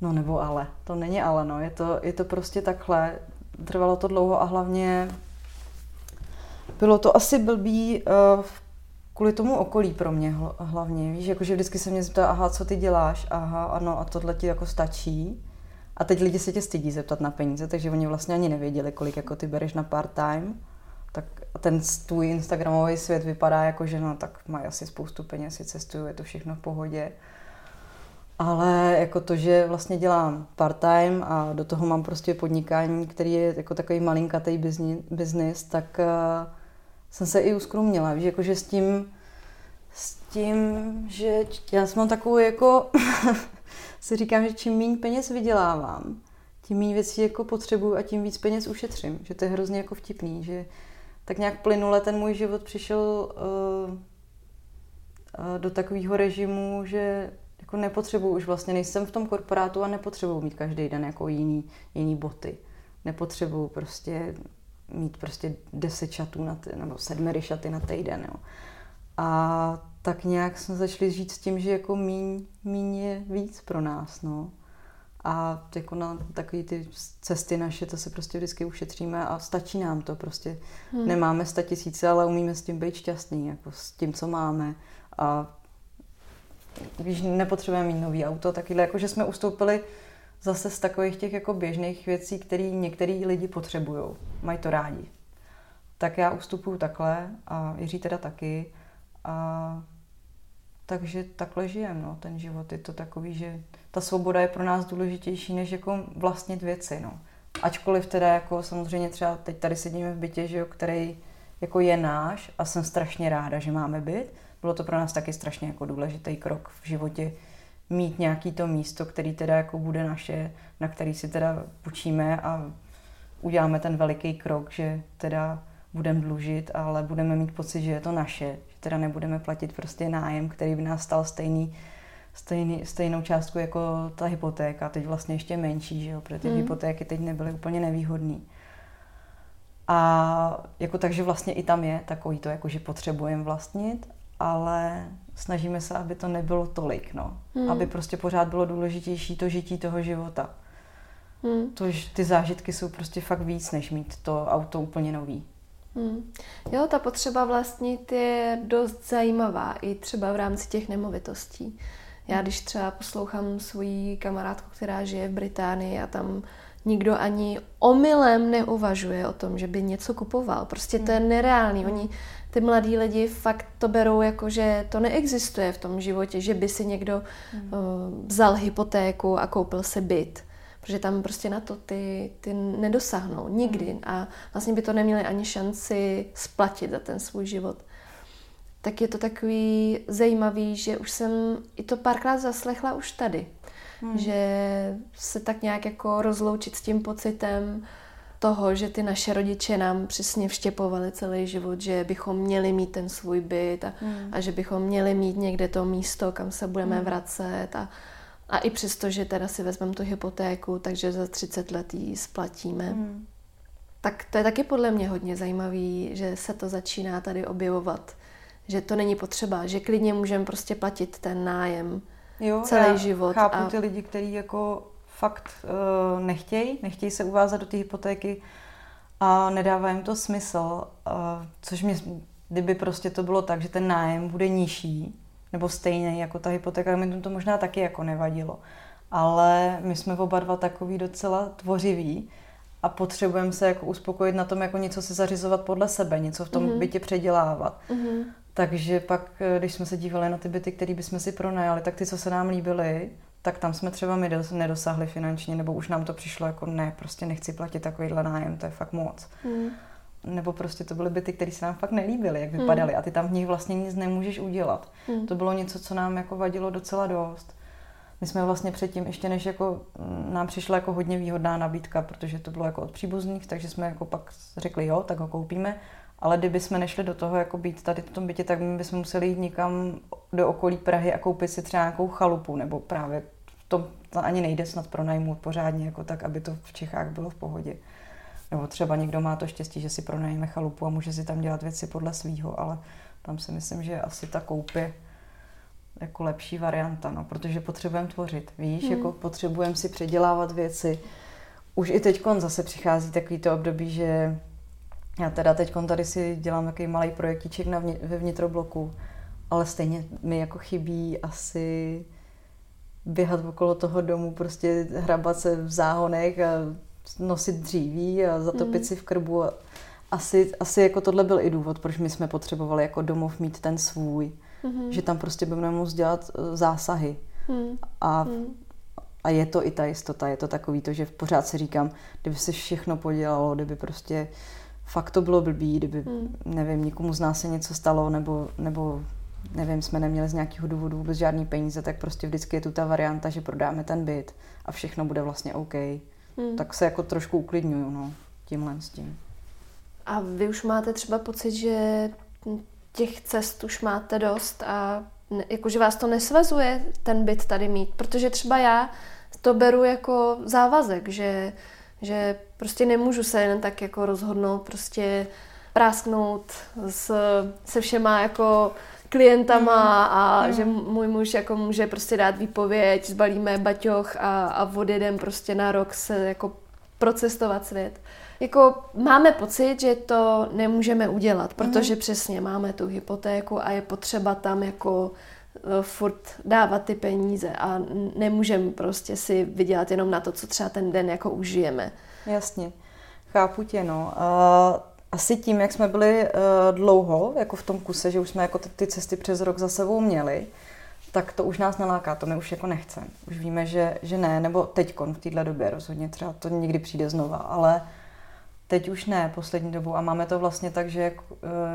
No nebo ale, to není ale, no, je to, je to prostě takhle, trvalo to dlouho a hlavně bylo to asi blbý uh, kvůli tomu okolí pro mě hlavně, víš, jakože vždycky se mě zeptá, aha, co ty děláš, aha, ano, a tohle ti jako stačí. A teď lidi se tě stydí zeptat na peníze, takže oni vlastně ani nevěděli, kolik jako ty bereš na part-time. Tak ten tvůj Instagramový svět vypadá jako, že no, tak mají asi spoustu peněz, si cestují, je to všechno v pohodě. Ale jako to, že vlastně dělám part-time a do toho mám prostě podnikání, který je jako takový malinkatý biznis, tak uh, jsem se i uskromnila. Víš, jakože s tím, s tím, že já mám takovou jako, (laughs) si říkám, že čím méně peněz vydělávám, tím méně věcí jako potřebuju a tím víc peněz ušetřím. Že to je hrozně jako vtipný, že tak nějak plynule ten můj život přišel uh, uh, do takového režimu, že jako nepotřebuju už vlastně, nejsem v tom korporátu a nepotřebuju mít každý den jako jiný, jiný boty. Nepotřebuju prostě mít prostě deset šatů na t- nebo sedmery šaty na týden. Jo. A tak nějak jsme začali žít s tím, že jako míň, míň je víc pro nás. No. A jako na takové ty cesty naše, to se prostě vždycky ušetříme a stačí nám to prostě. Hmm. Nemáme sta tisíce, ale umíme s tím být šťastný, jako s tím, co máme. A když nepotřebujeme mít nový auto, takyhle, jako že jsme ustoupili zase z takových těch jako běžných věcí, které některý lidi potřebují. Mají to rádi. Tak já ustupuju takhle a Jiří teda taky. A takže takhle žijem, no, ten život. Je to takový, že ta svoboda je pro nás důležitější, než jako vlastnit věci, no. Ačkoliv teda jako samozřejmě třeba teď tady sedíme v bytě, že jo, který jako je náš a jsem strašně ráda, že máme byt, bylo to pro nás taky strašně jako důležitý krok v životě mít nějaký to místo, který teda jako bude naše, na který si teda půjčíme a uděláme ten veliký krok, že teda budeme dlužit, ale budeme mít pocit, že je to naše, že teda nebudeme platit prostě nájem, který by nás stal stejný, stejný, stejnou částku jako ta hypotéka, teď vlastně ještě menší, že jo, protože ty mm. hypotéky teď nebyly úplně nevýhodný. A jako takže vlastně i tam je takový to, jako že potřebujeme vlastnit ale snažíme se, aby to nebylo tolik, no. Hmm. Aby prostě pořád bylo důležitější to žití toho života. Hmm. To, ty zážitky jsou prostě fakt víc, než mít to auto úplně nový. Hmm. Jo, ta potřeba vlastnit je dost zajímavá i třeba v rámci těch nemovitostí. Já když třeba poslouchám svoji kamarádku, která žije v Británii a tam nikdo ani omylem neuvažuje o tom, že by něco kupoval. Prostě to je hmm. nereálný. Oni, ty mladí lidi fakt to berou jako, že to neexistuje v tom životě, že by si někdo hmm. uh, vzal hypotéku a koupil si byt. Protože tam prostě na to ty, ty nedosáhnou nikdy. Hmm. A vlastně by to neměli ani šanci splatit za ten svůj život tak je to takový zajímavý, že už jsem i to párkrát zaslechla už tady. Hmm. Že se tak nějak jako rozloučit s tím pocitem toho, že ty naše rodiče nám přesně vštěpovali celý život, že bychom měli mít ten svůj byt a, hmm. a že bychom měli mít někde to místo, kam se budeme hmm. vracet a, a i přesto, že teda si vezmeme tu hypotéku, takže za 30 let ji splatíme. Hmm. Tak to je taky podle mě hodně zajímavý, že se to začíná tady objevovat že to není potřeba, že klidně můžeme prostě platit ten nájem jo, celý já život. chápu a... ty lidi, kteří jako fakt uh, nechtějí, nechtějí se uvázat do té hypotéky a nedává jim to smysl, uh, což mě, kdyby prostě to bylo tak, že ten nájem bude nižší, nebo stejný jako ta hypotéka, mi to možná taky jako nevadilo. Ale my jsme oba dva takový docela tvořiví a potřebujeme se jako uspokojit na tom, jako něco si zařizovat podle sebe, něco v tom mm-hmm. bytě předělávat. Mm-hmm. Takže pak, eh, když jsme se dívali na ty byty, které bychom si pronajali, tak ty, co se nám líbily, tak tam jsme třeba my nedosáhli finančně, nebo už nám to přišlo jako ne, prostě nechci platit takovýhle nájem, to je fakt moc. Hmm. Nebo prostě to byly byty, které se nám fakt nelíbily, jak vypadaly hmm. a ty tam v nich vlastně nic nemůžeš udělat. Hmm. To bylo něco, co nám jako vadilo docela dost. My jsme vlastně předtím, ještě než jako mm, nám přišla jako hodně výhodná nabídka, protože to bylo jako od příbuzných, takže jsme jako pak řekli jo, tak ho koupíme ale kdyby jsme nešli do toho jako být tady v tom bytě, tak my bychom museli jít někam do okolí Prahy a koupit si třeba nějakou chalupu, nebo právě v tom to ani nejde snad pronajmout pořádně, jako tak, aby to v Čechách bylo v pohodě. Nebo třeba někdo má to štěstí, že si pronajme chalupu a může si tam dělat věci podle svýho, ale tam si myslím, že asi ta koup je jako lepší varianta, no, protože potřebujeme tvořit, víš, hmm. jako potřebujeme si předělávat věci. Už i teď zase přichází takový to období, že já teda teď tady si dělám takový malý projektíček na vnitro, ve vnitrobloku, ale stejně mi jako chybí asi běhat okolo toho domu, prostě hrabat se v záhonech a nosit dříví a zatopit mm. si v krbu. Asi, asi jako tohle byl i důvod, proč my jsme potřebovali jako domov mít ten svůj. Mm-hmm. Že tam prostě budeme moct dělat eh, zásahy. Mm. A, mm. a je to i ta jistota, je to takový to, že pořád si říkám, kdyby se všechno podělalo, kdyby prostě uh, fakt to bylo blbý, kdyby, hmm. nevím, někomu z nás se něco stalo, nebo, nebo nevím, jsme neměli z nějakého důvodu vůbec žádný peníze, tak prostě vždycky je tu ta varianta, že prodáme ten byt a všechno bude vlastně OK. Hmm. Tak se jako trošku uklidňuju, no, tímhle s tím. A vy už máte třeba pocit, že těch cest už máte dost a jakože vás to nesvazuje ten byt tady mít, protože třeba já to beru jako závazek, že že prostě nemůžu se jen tak jako rozhodnout prostě prásknout s, se všema jako klientama mm. a mm. že můj muž jako může prostě dát výpověď, zbalíme baťoch a, a odjedem prostě na rok se jako procestovat svět. Jako máme pocit, že to nemůžeme udělat, protože mm. přesně máme tu hypotéku a je potřeba tam jako furt dávat ty peníze a nemůžeme prostě si vydělat jenom na to, co třeba ten den jako užijeme. Jasně, chápu tě, no. Asi tím, jak jsme byli eh, dlouho, jako v tom kuse, že už jsme jako ty cesty přes rok za sebou měli, tak to už nás naláká, to my už jako nechceme. Už víme, že, že ne, nebo teďkon v téhle době rozhodně, třeba to někdy přijde znova, ale teď už ne, poslední dobu. A máme to vlastně tak, že eh,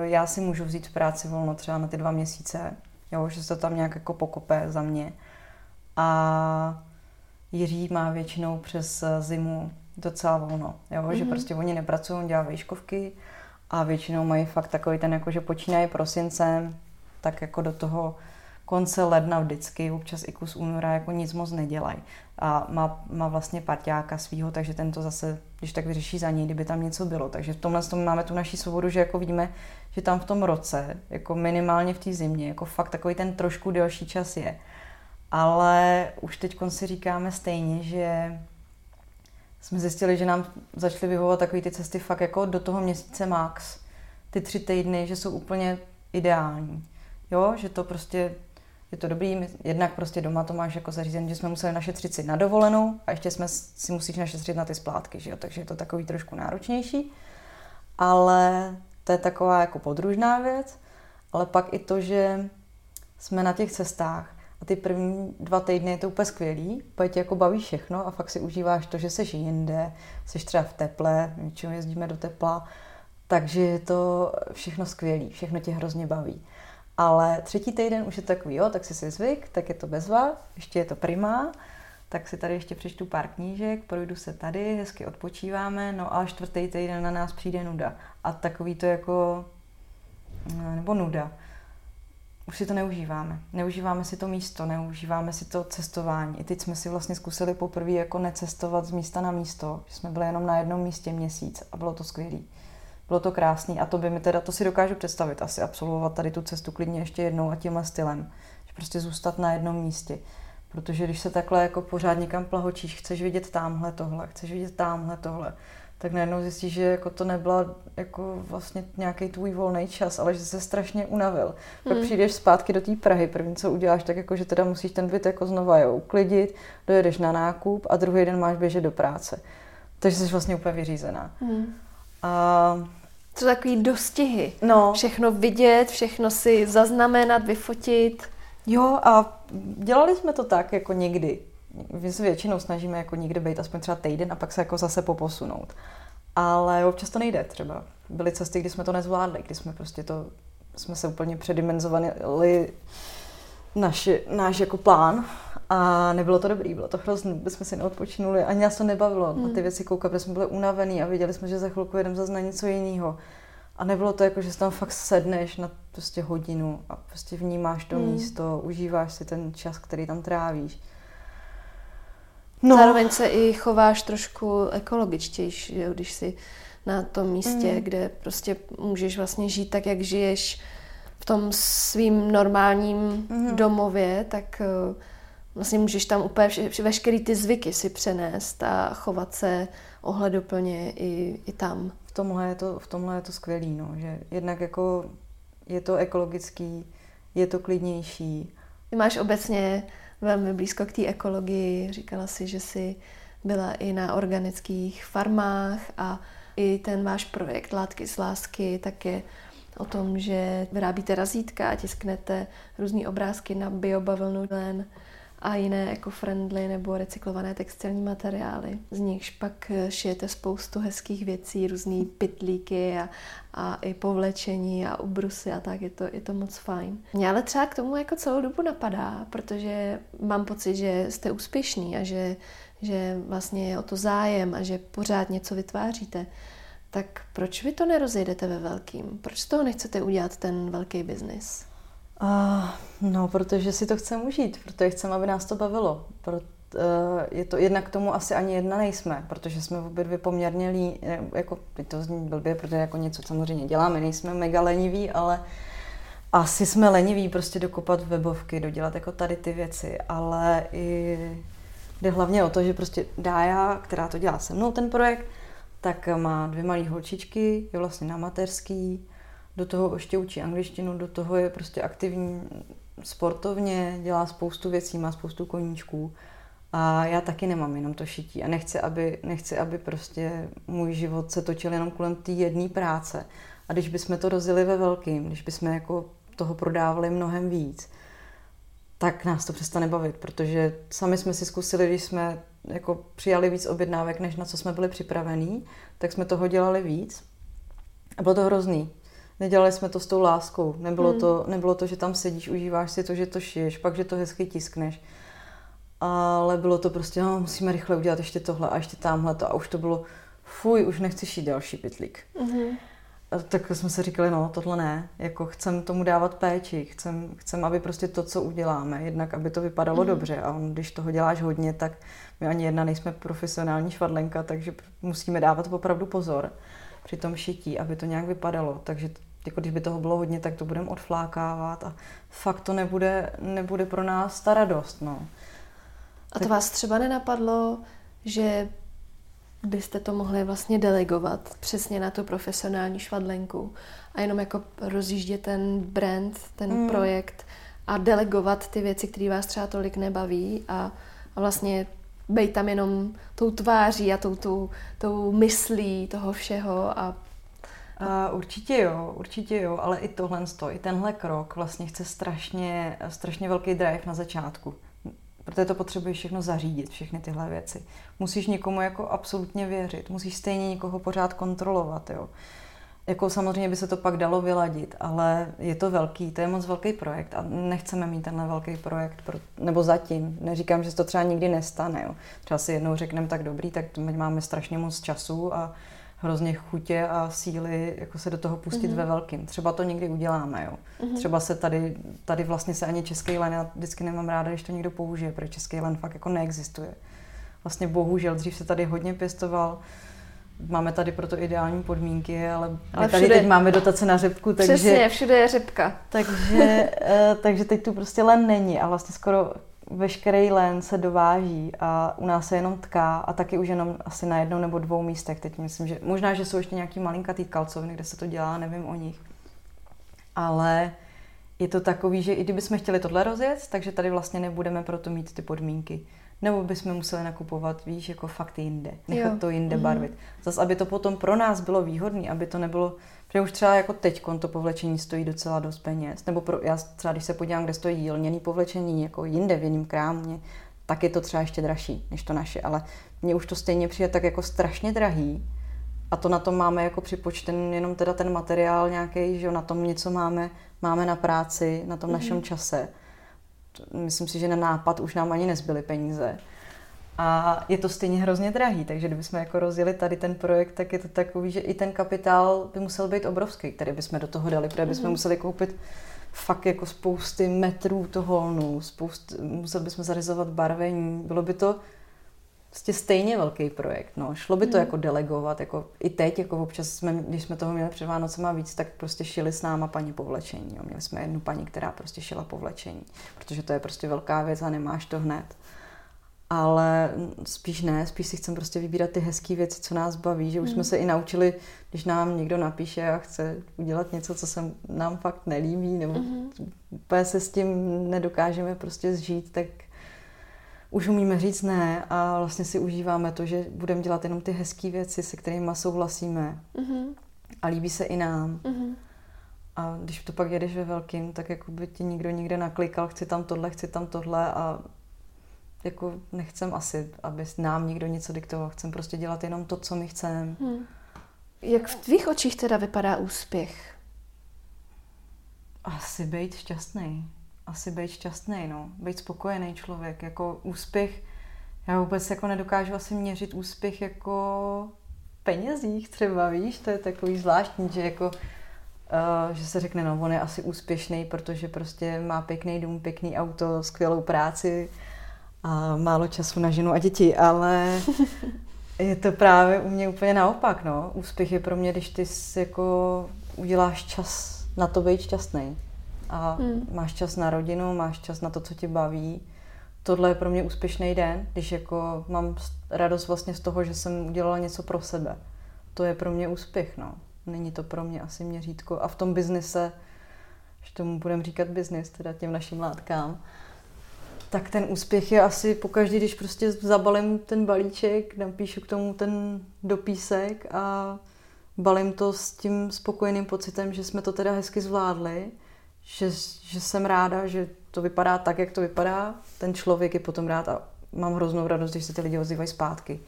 já si můžu vzít v práci volno třeba na ty dva měsíce, jo, že se to tam nějak jako pokope za mě. A Jiří má většinou přes zimu docela volno, jo, mm-hmm. že mhm. prostě oni nepracují, dělají výškovky a většinou mají fakt takový ten, jako že počínají prosincem, tak jako do toho konce ledna vždycky, občas i kus února, jako nic moc nedělají. A má, má vlastně parťáka svýho, takže ten to zase, když tak vyřeší za něj, kdyby tam něco bylo. Takže v tomhle tom máme tu naši svobodu, že jako vidíme, že tam v tom roce, jako minimálně v té zimě, jako fakt takový ten trošku delší čas je. Ale už teď si říkáme stejně, že jsme zjistili, že nám začaly vyhovovat takové ty cesty fakt jako do toho měsíce max. ty tři týdny, že jsou úplně ideální. Jo, že to prostě je to dobrý, jednak prostě doma to máš jako zařízený, že jsme museli našetřit si na dovolenou a ještě jsme si musíš našetřit na ty splátky, že jo? takže je to takový trošku náročnější. Ale to je taková jako podružná věc, ale pak i to, že jsme na těch cestách a ty první dva týdny je to úplně skvělý, tě jako baví všechno a fakt si užíváš to, že jsi jinde, jsi třeba v teple, většinou jezdíme do tepla, takže je to všechno skvělý, všechno tě hrozně baví. Ale třetí týden už je takový, jo, tak si si zvyk, tak je to bezva, ještě je to prima, tak si tady ještě přečtu pár knížek, projdu se tady, hezky odpočíváme, no a čtvrtý týden na nás přijde nuda. A takový to jako, no, nebo nuda. Už si to neužíváme. Neužíváme si to místo, neužíváme si to cestování. I teď jsme si vlastně zkusili poprvé jako necestovat z místa na místo, že jsme byli jenom na jednom místě měsíc a bylo to skvělé. Bylo to krásný a to by mi teda, to si dokážu představit, asi absolvovat tady tu cestu klidně ještě jednou a tímhle stylem. Že prostě zůstat na jednom místě. Protože když se takhle jako pořád někam plahočíš, chceš vidět tamhle tohle, chceš vidět tamhle tohle, tak najednou zjistíš, že jako to nebyla jako vlastně nějaký tvůj volný čas, ale že se strašně unavil. Hmm. Pak přijdeš zpátky do té Prahy, první co uděláš, tak jako, že teda musíš ten byt jako znova jo, uklidit, dojedeš na nákup a druhý den máš běžet do práce. Takže jsi vlastně úplně vyřízená. Hmm. A to takový dostihy. No. Všechno vidět, všechno si zaznamenat, vyfotit. Jo, a dělali jsme to tak jako někdy. My se většinou snažíme jako někde být aspoň třeba týden a pak se jako zase poposunout. Ale občas to nejde třeba. Byly cesty, kdy jsme to nezvládli, kdy jsme prostě to, jsme se úplně předimenzovali naš, náš jako plán a nebylo to dobrý, bylo to hrozný, vůbec jsme si neodpočinuli, ani nás to nebavilo hmm. na ty věci koukat, protože jsme byli unavený a viděli jsme, že za chvilku jedeme zase na něco jiného. A nebylo to jako, že si tam fakt sedneš na prostě hodinu a prostě vnímáš to hmm. místo, užíváš si ten čas, který tam trávíš. No. Zároveň se i chováš trošku ekologičtější, když si na tom místě, mm. kde prostě můžeš vlastně žít tak, jak žiješ tom svým normálním mm. domově, tak uh, vlastně můžeš tam úplně vše, veškerý ty zvyky si přenést a chovat se ohleduplně i, i tam. V tomhle je to, v tomhle je to skvělý, no, že jednak jako je to ekologický, je to klidnější. Ty máš obecně velmi blízko k té ekologii. Říkala si, že jsi byla i na organických farmách a i ten váš projekt Látky z lásky tak je o tom, že vyrábíte razítka a tisknete různé obrázky na biobavlnu len a jiné eco-friendly nebo recyklované textilní materiály. Z nichž pak šijete spoustu hezkých věcí, různé pitlíky a, a i povlečení a ubrusy a tak, je to, je to moc fajn. Mě ale třeba k tomu jako celou dobu napadá, protože mám pocit, že jste úspěšný a že, že vlastně je o to zájem a že pořád něco vytváříte. Tak proč vy to nerozjedete ve velkým? Proč z toho nechcete udělat ten velký biznis? Uh, no, protože si to chceme užít, protože chceme, aby nás to bavilo. Proto, uh, je to jednak k tomu asi ani jedna nejsme, protože jsme obě dvě poměrně lí, jako, teď to zní blbě, protože jako něco samozřejmě děláme, nejsme mega leniví, ale asi jsme leniví prostě dokopat webovky, dodělat jako tady ty věci, ale i jde hlavně o to, že prostě Dája, která to dělá se mnou ten projekt, tak má dvě malé holčičky, je vlastně na mateřský, do toho ještě učí angličtinu, do toho je prostě aktivní sportovně, dělá spoustu věcí, má spoustu koníčků. A já taky nemám jenom to šití a nechci, aby, nechci, aby prostě můj život se točil jenom kolem té jedné práce. A když bychom to rozjeli ve velkým, když bychom jako toho prodávali mnohem víc, tak nás to přestane bavit, protože sami jsme si zkusili, když jsme jako přijali víc objednávek, než na co jsme byli připravení, tak jsme toho dělali víc. A bylo to hrozný. Nedělali jsme to s tou láskou. Nebylo, hmm. to, nebylo to, že tam sedíš, užíváš si to, že to šiješ, pak, že to hezky tiskneš. Ale bylo to prostě, no, musíme rychle udělat ještě tohle a ještě tamhle to. A už to bylo, fuj, už nechci šít další pitlík. Hmm. A tak jsme si říkali, no, tohle ne, jako chcem tomu dávat péči, chcem, chcem, aby prostě to, co uděláme, jednak aby to vypadalo mm. dobře a on, když toho děláš hodně, tak my ani jedna nejsme profesionální švadlenka, takže musíme dávat opravdu pozor při tom šití, aby to nějak vypadalo, takže jako když by toho bylo hodně, tak to budeme odflákávat a fakt to nebude, nebude pro nás ta radost. No. A to tak... vás třeba nenapadlo, že byste to mohli vlastně delegovat přesně na tu profesionální švadlenku a jenom jako rozjíždět ten brand, ten mm. projekt a delegovat ty věci, které vás třeba tolik nebaví a, a vlastně být tam jenom tou tváří a tou, tou, tou myslí toho všeho a Uh, určitě jo, určitě jo, ale i tohle, i tenhle krok vlastně chce strašně, strašně velký drive na začátku. Protože to potřebuješ všechno zařídit, všechny tyhle věci. Musíš někomu jako absolutně věřit, musíš stejně někoho pořád kontrolovat, jo. Jako samozřejmě by se to pak dalo vyladit, ale je to velký, to je moc velký projekt a nechceme mít tenhle velký projekt, nebo zatím. Neříkám, že se to třeba nikdy nestane. Jo. Třeba si jednou řekneme tak dobrý, tak máme strašně moc času a hrozně chutě a síly jako se do toho pustit mm-hmm. ve velkým. Třeba to někdy uděláme, jo. Mm-hmm. Třeba se tady, tady vlastně se ani český len, já vždycky nemám ráda, když to někdo použije, protože český len fakt jako neexistuje. Vlastně bohužel, dřív se tady hodně pěstoval, máme tady proto ideální podmínky, ale, ale tady všude, teď máme dotace na řepku, takže... Přesně, všude je řepka. Takže, (laughs) eh, takže teď tu prostě len není a vlastně skoro veškerý len se dováží a u nás se jenom tká a taky už jenom asi na jednou nebo dvou místech. Teď myslím, že možná, že jsou ještě nějaký malinkatý kalcovny, kde se to dělá, nevím o nich. Ale je to takový, že i kdybychom chtěli tohle rozjet, takže tady vlastně nebudeme proto mít ty podmínky. Nebo bychom museli nakupovat, víš, jako fakt jinde. Nechat jo. to jinde mm-hmm. barvit. Zase, aby to potom pro nás bylo výhodné, aby to nebylo Protože už třeba jako teď to povlečení stojí docela dost peněz. Nebo pro, já třeba, když se podívám, kde stojí jílněný povlečení, jako jinde v jiném krámě, tak je to třeba ještě dražší než to naše. Ale mně už to stejně přijde tak jako strašně drahý. A to na tom máme jako připočten jenom teda ten materiál nějaký, že na tom něco máme, máme na práci, na tom mm-hmm. našem čase. Myslím si, že na nápad už nám ani nezbyly peníze. A je to stejně hrozně drahý, takže kdybychom jako rozjeli tady ten projekt, tak je to takový, že i ten kapitál by musel být obrovský, který bychom do toho dali, protože bychom mm-hmm. museli koupit fakt jako spousty metrů toho holnu, spoust, museli bychom zařizovat barvení, bylo by to prostě stejně velký projekt, no. Šlo by to mm. jako delegovat, jako i teď, jako občas jsme, když jsme toho měli před Vánocema víc, tak prostě šili s náma paní povlečení, jo. Měli jsme jednu paní, která prostě šila povlečení, protože to je prostě velká věc a nemáš to hned ale spíš ne, spíš si chcem prostě vybírat ty hezké věci, co nás baví, že už mm. jsme hmm. se i naučili, když nám někdo napíše a chce udělat něco, co se nám fakt nelíbí, nebo mm. úplně se s tím nedokážeme prostě zžít, tak už umíme říct ne a vlastně si užíváme to, že budeme dělat jenom ty hezké věci, se kterými souhlasíme mm. a líbí se i nám. Mm. A když to pak jedeš ve velkým, tak jako by ti nikdo nikde naklikal, chci tam tohle, chci tam tohle a jako nechcem asi, aby nám někdo něco diktoval. Chcem prostě dělat jenom to, co my chceme. Hmm. Jak v tvých očích teda vypadá úspěch? Asi být šťastný. Asi být šťastný, no. Být spokojený člověk. Jako úspěch, já vůbec jako nedokážu asi měřit úspěch jako penězích třeba, víš, to je takový zvláštní, že jako Uh, že se řekne, no on je asi úspěšný, protože prostě má pěkný dům, pěkný auto, skvělou práci, a málo času na ženu a děti, ale (laughs) je to právě u mě úplně naopak. No. Úspěch je pro mě, když ty jako uděláš čas na to být šťastný. A hmm. máš čas na rodinu, máš čas na to, co tě baví. Tohle je pro mě úspěšný den, když jako mám radost vlastně z toho, že jsem udělala něco pro sebe. To je pro mě úspěch, no. Není to pro mě asi měřítko. A v tom biznise, že tomu budeme říkat biznis, teda těm našim látkám, tak ten úspěch je asi pokaždý, když prostě zabalím ten balíček, napíšu k tomu ten dopísek a balím to s tím spokojeným pocitem, že jsme to teda hezky zvládli, že, že jsem ráda, že to vypadá tak, jak to vypadá. Ten člověk je potom rád a mám hroznou radost, když se ty lidi ozývají zpátky.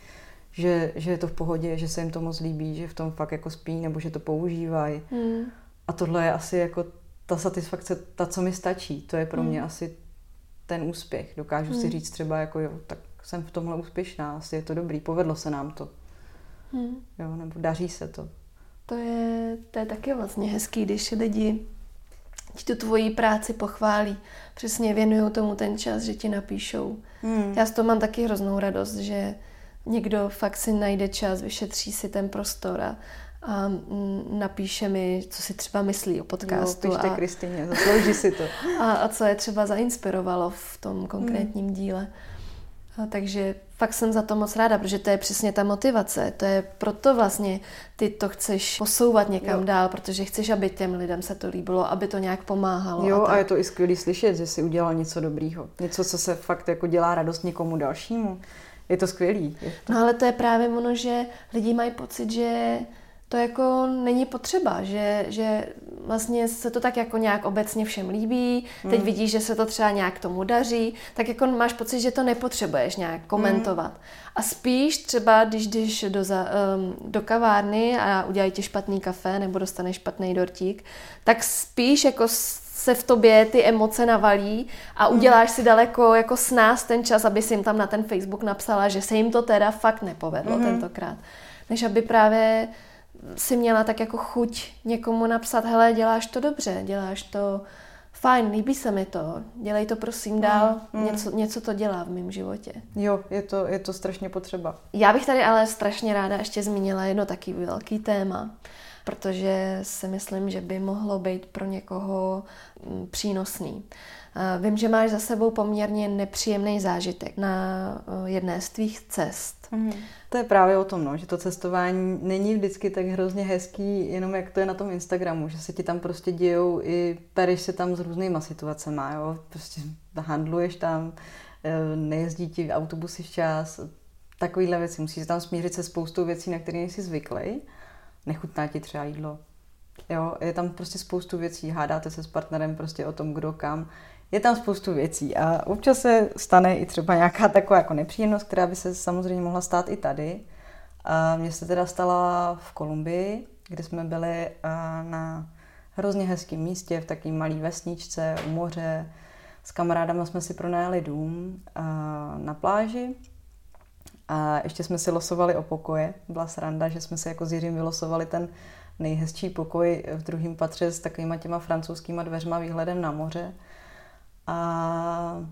Že, že je to v pohodě, že se jim to moc líbí, že v tom fakt jako spí nebo že to používají. Hmm. A tohle je asi jako ta satisfakce, ta, co mi stačí. To je pro mě hmm. asi ten úspěch. Dokážu hmm. si říct třeba jako jo, tak jsem v tomhle úspěšná, asi je to dobrý, povedlo se nám to. Hmm. Jo, nebo daří se to. To je, to je taky vlastně hezký, když lidi ti tu tvoji práci pochválí. Přesně věnují tomu ten čas, že ti napíšou. Hmm. Já z toho mám taky hroznou radost, že někdo fakt si najde čas, vyšetří si ten prostor a, a napíše mi, co si třeba myslí o podcastu. No, pište Kristýně, zaslouží si to. (laughs) A, a co je třeba zainspirovalo v tom konkrétním hmm. díle. A takže fakt jsem za to moc ráda, protože to je přesně ta motivace. To je proto vlastně ty to chceš posouvat někam jo. dál, protože chceš, aby těm lidem se to líbilo, aby to nějak pomáhalo. Jo, a, a je to i skvělý slyšet, že si udělal něco dobrýho. Něco, co se fakt jako dělá radost někomu dalšímu. Je to skvělý. Je to... No ale to je právě ono, že lidi mají pocit, že to jako není potřeba, že, že vlastně se to tak jako nějak obecně všem líbí, teď hmm. vidíš, že se to třeba nějak tomu daří, tak jako máš pocit, že to nepotřebuješ nějak komentovat. Hmm. A spíš třeba, když jdeš do, za, um, do kavárny a udělají ti špatný kafe nebo dostaneš špatný dortík, tak spíš jako se v tobě ty emoce navalí a hmm. uděláš si daleko jako s nás ten čas, aby si jim tam na ten Facebook napsala, že se jim to teda fakt nepovedlo mm. tentokrát. Než aby právě si měla tak jako chuť někomu napsat, hele, děláš to dobře, děláš to fajn, líbí se mi to, dělej to prosím dál, mm, mm. Něco, něco to dělá v mém životě. Jo, je to, je to strašně potřeba. Já bych tady ale strašně ráda ještě zmínila jedno taky velký téma, protože si myslím, že by mohlo být pro někoho mm, přínosný. Vím, že máš za sebou poměrně nepříjemný zážitek na jedné z tvých cest. Mm. To je právě o tom, no, že to cestování není vždycky tak hrozně hezký, jenom jak to je na tom Instagramu, že se ti tam prostě dějou i pereš se tam s různýma situacemi, jo, prostě handluješ tam, e, nejezdí ti autobusy včas, takovýhle věci, musíš tam smířit se spoustou věcí, na které jsi zvyklý, nechutná ti třeba jídlo, jo, je tam prostě spoustu věcí, hádáte se s partnerem prostě o tom, kdo kam, je tam spoustu věcí a občas se stane i třeba nějaká taková jako nepříjemnost, která by se samozřejmě mohla stát i tady. A mně se teda stala v Kolumbii, kde jsme byli na hrozně hezkém místě, v takové malé vesničce u moře. S kamarádama jsme si pronajali dům na pláži a ještě jsme si losovali o pokoje. Byla sranda, že jsme si jako s Jiřím vylosovali ten nejhezčí pokoj v druhém patře s takovýma těma francouzskýma dveřma výhledem na moře. A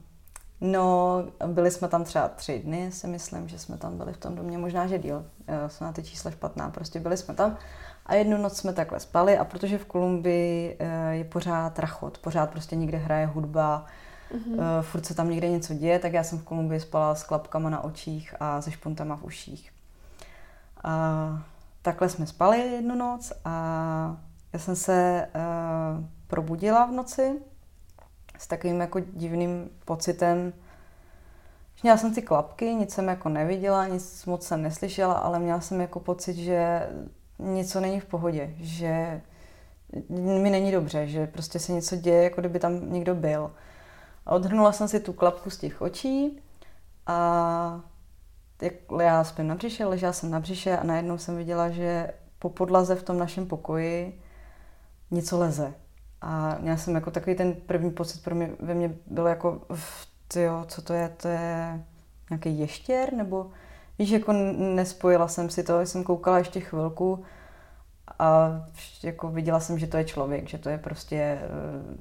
no, byli jsme tam třeba tři dny, si myslím, že jsme tam byli v tom domě, možná, že díl, jsou na ty čísla špatná, prostě byli jsme tam a jednu noc jsme takhle spali a protože v Kolumbii eh, je pořád rachot, pořád prostě někde hraje hudba, mm-hmm. furt se tam někde něco děje, tak já jsem v Kolumbii spala s klapkama na očích a se špuntama v uších. A takhle jsme spali jednu noc a já jsem se uh, probudila v noci s takovým jako divným pocitem, měla jsem ty klapky, nic jsem jako neviděla, nic moc jsem neslyšela, ale měla jsem jako pocit, že něco není v pohodě, že mi není dobře, že prostě se něco děje, jako kdyby tam někdo byl. A odhrnula jsem si tu klapku z těch očí a já spím na břiše, ležela jsem na břiše a najednou jsem viděla, že po podlaze v tom našem pokoji něco leze. A měla jsem jako takový ten první pocit pro mě, ve mně bylo jako, tyjo, co to je, to je nějaký ještěr, nebo víš, jako nespojila jsem si to, jsem koukala ještě chvilku a jako viděla jsem, že to je člověk, že to je prostě eh,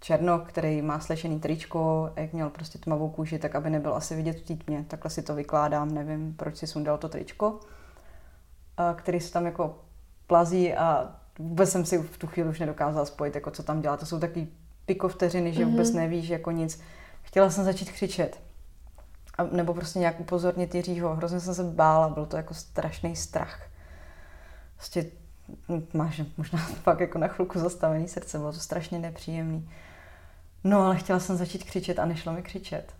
černok, který má slešený tričko, jak měl prostě tmavou kůži, tak aby nebyl asi vidět v té. Takhle si to vykládám, nevím, proč si sundal to tričko, který se tam jako plazí a vůbec jsem si v tu chvíli už nedokázala spojit, jako co tam dělá. To jsou taky pikovteřiny, že mm-hmm. vůbec nevíš jako nic. Chtěla jsem začít křičet. A, nebo prostě nějak upozornit Jiřího. Hrozně jsem se bála, byl to jako strašný strach. Prostě máš možná (laughs) fakt jako na chvilku zastavený srdce, bylo to strašně nepříjemný. No ale chtěla jsem začít křičet a nešlo mi křičet.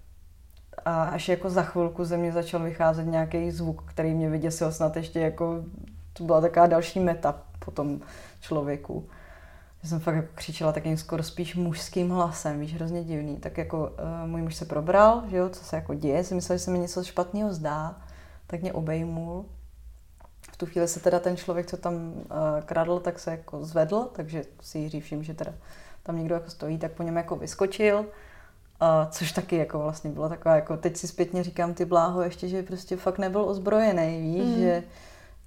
A až jako za chvilku ze mě začal vycházet nějaký zvuk, který mě vyděsil snad ještě jako, to byla taková další meta po tom člověku. Že jsem fakt jako křičela takým skoro spíš mužským hlasem, víš, hrozně divný. Tak jako uh, můj muž se probral, že jo, co se jako děje, si myslel, že se mi něco špatného zdá, tak mě obejmul. V tu chvíli se teda ten člověk, co tam uh, kradl, tak se jako zvedl, takže si Jiří všim, že teda tam někdo jako stojí, tak po něm jako vyskočil. Uh, což taky jako vlastně bylo taková, jako teď si zpětně říkám ty bláho ještě, že prostě fakt nebyl ozbrojený, víš, mm. že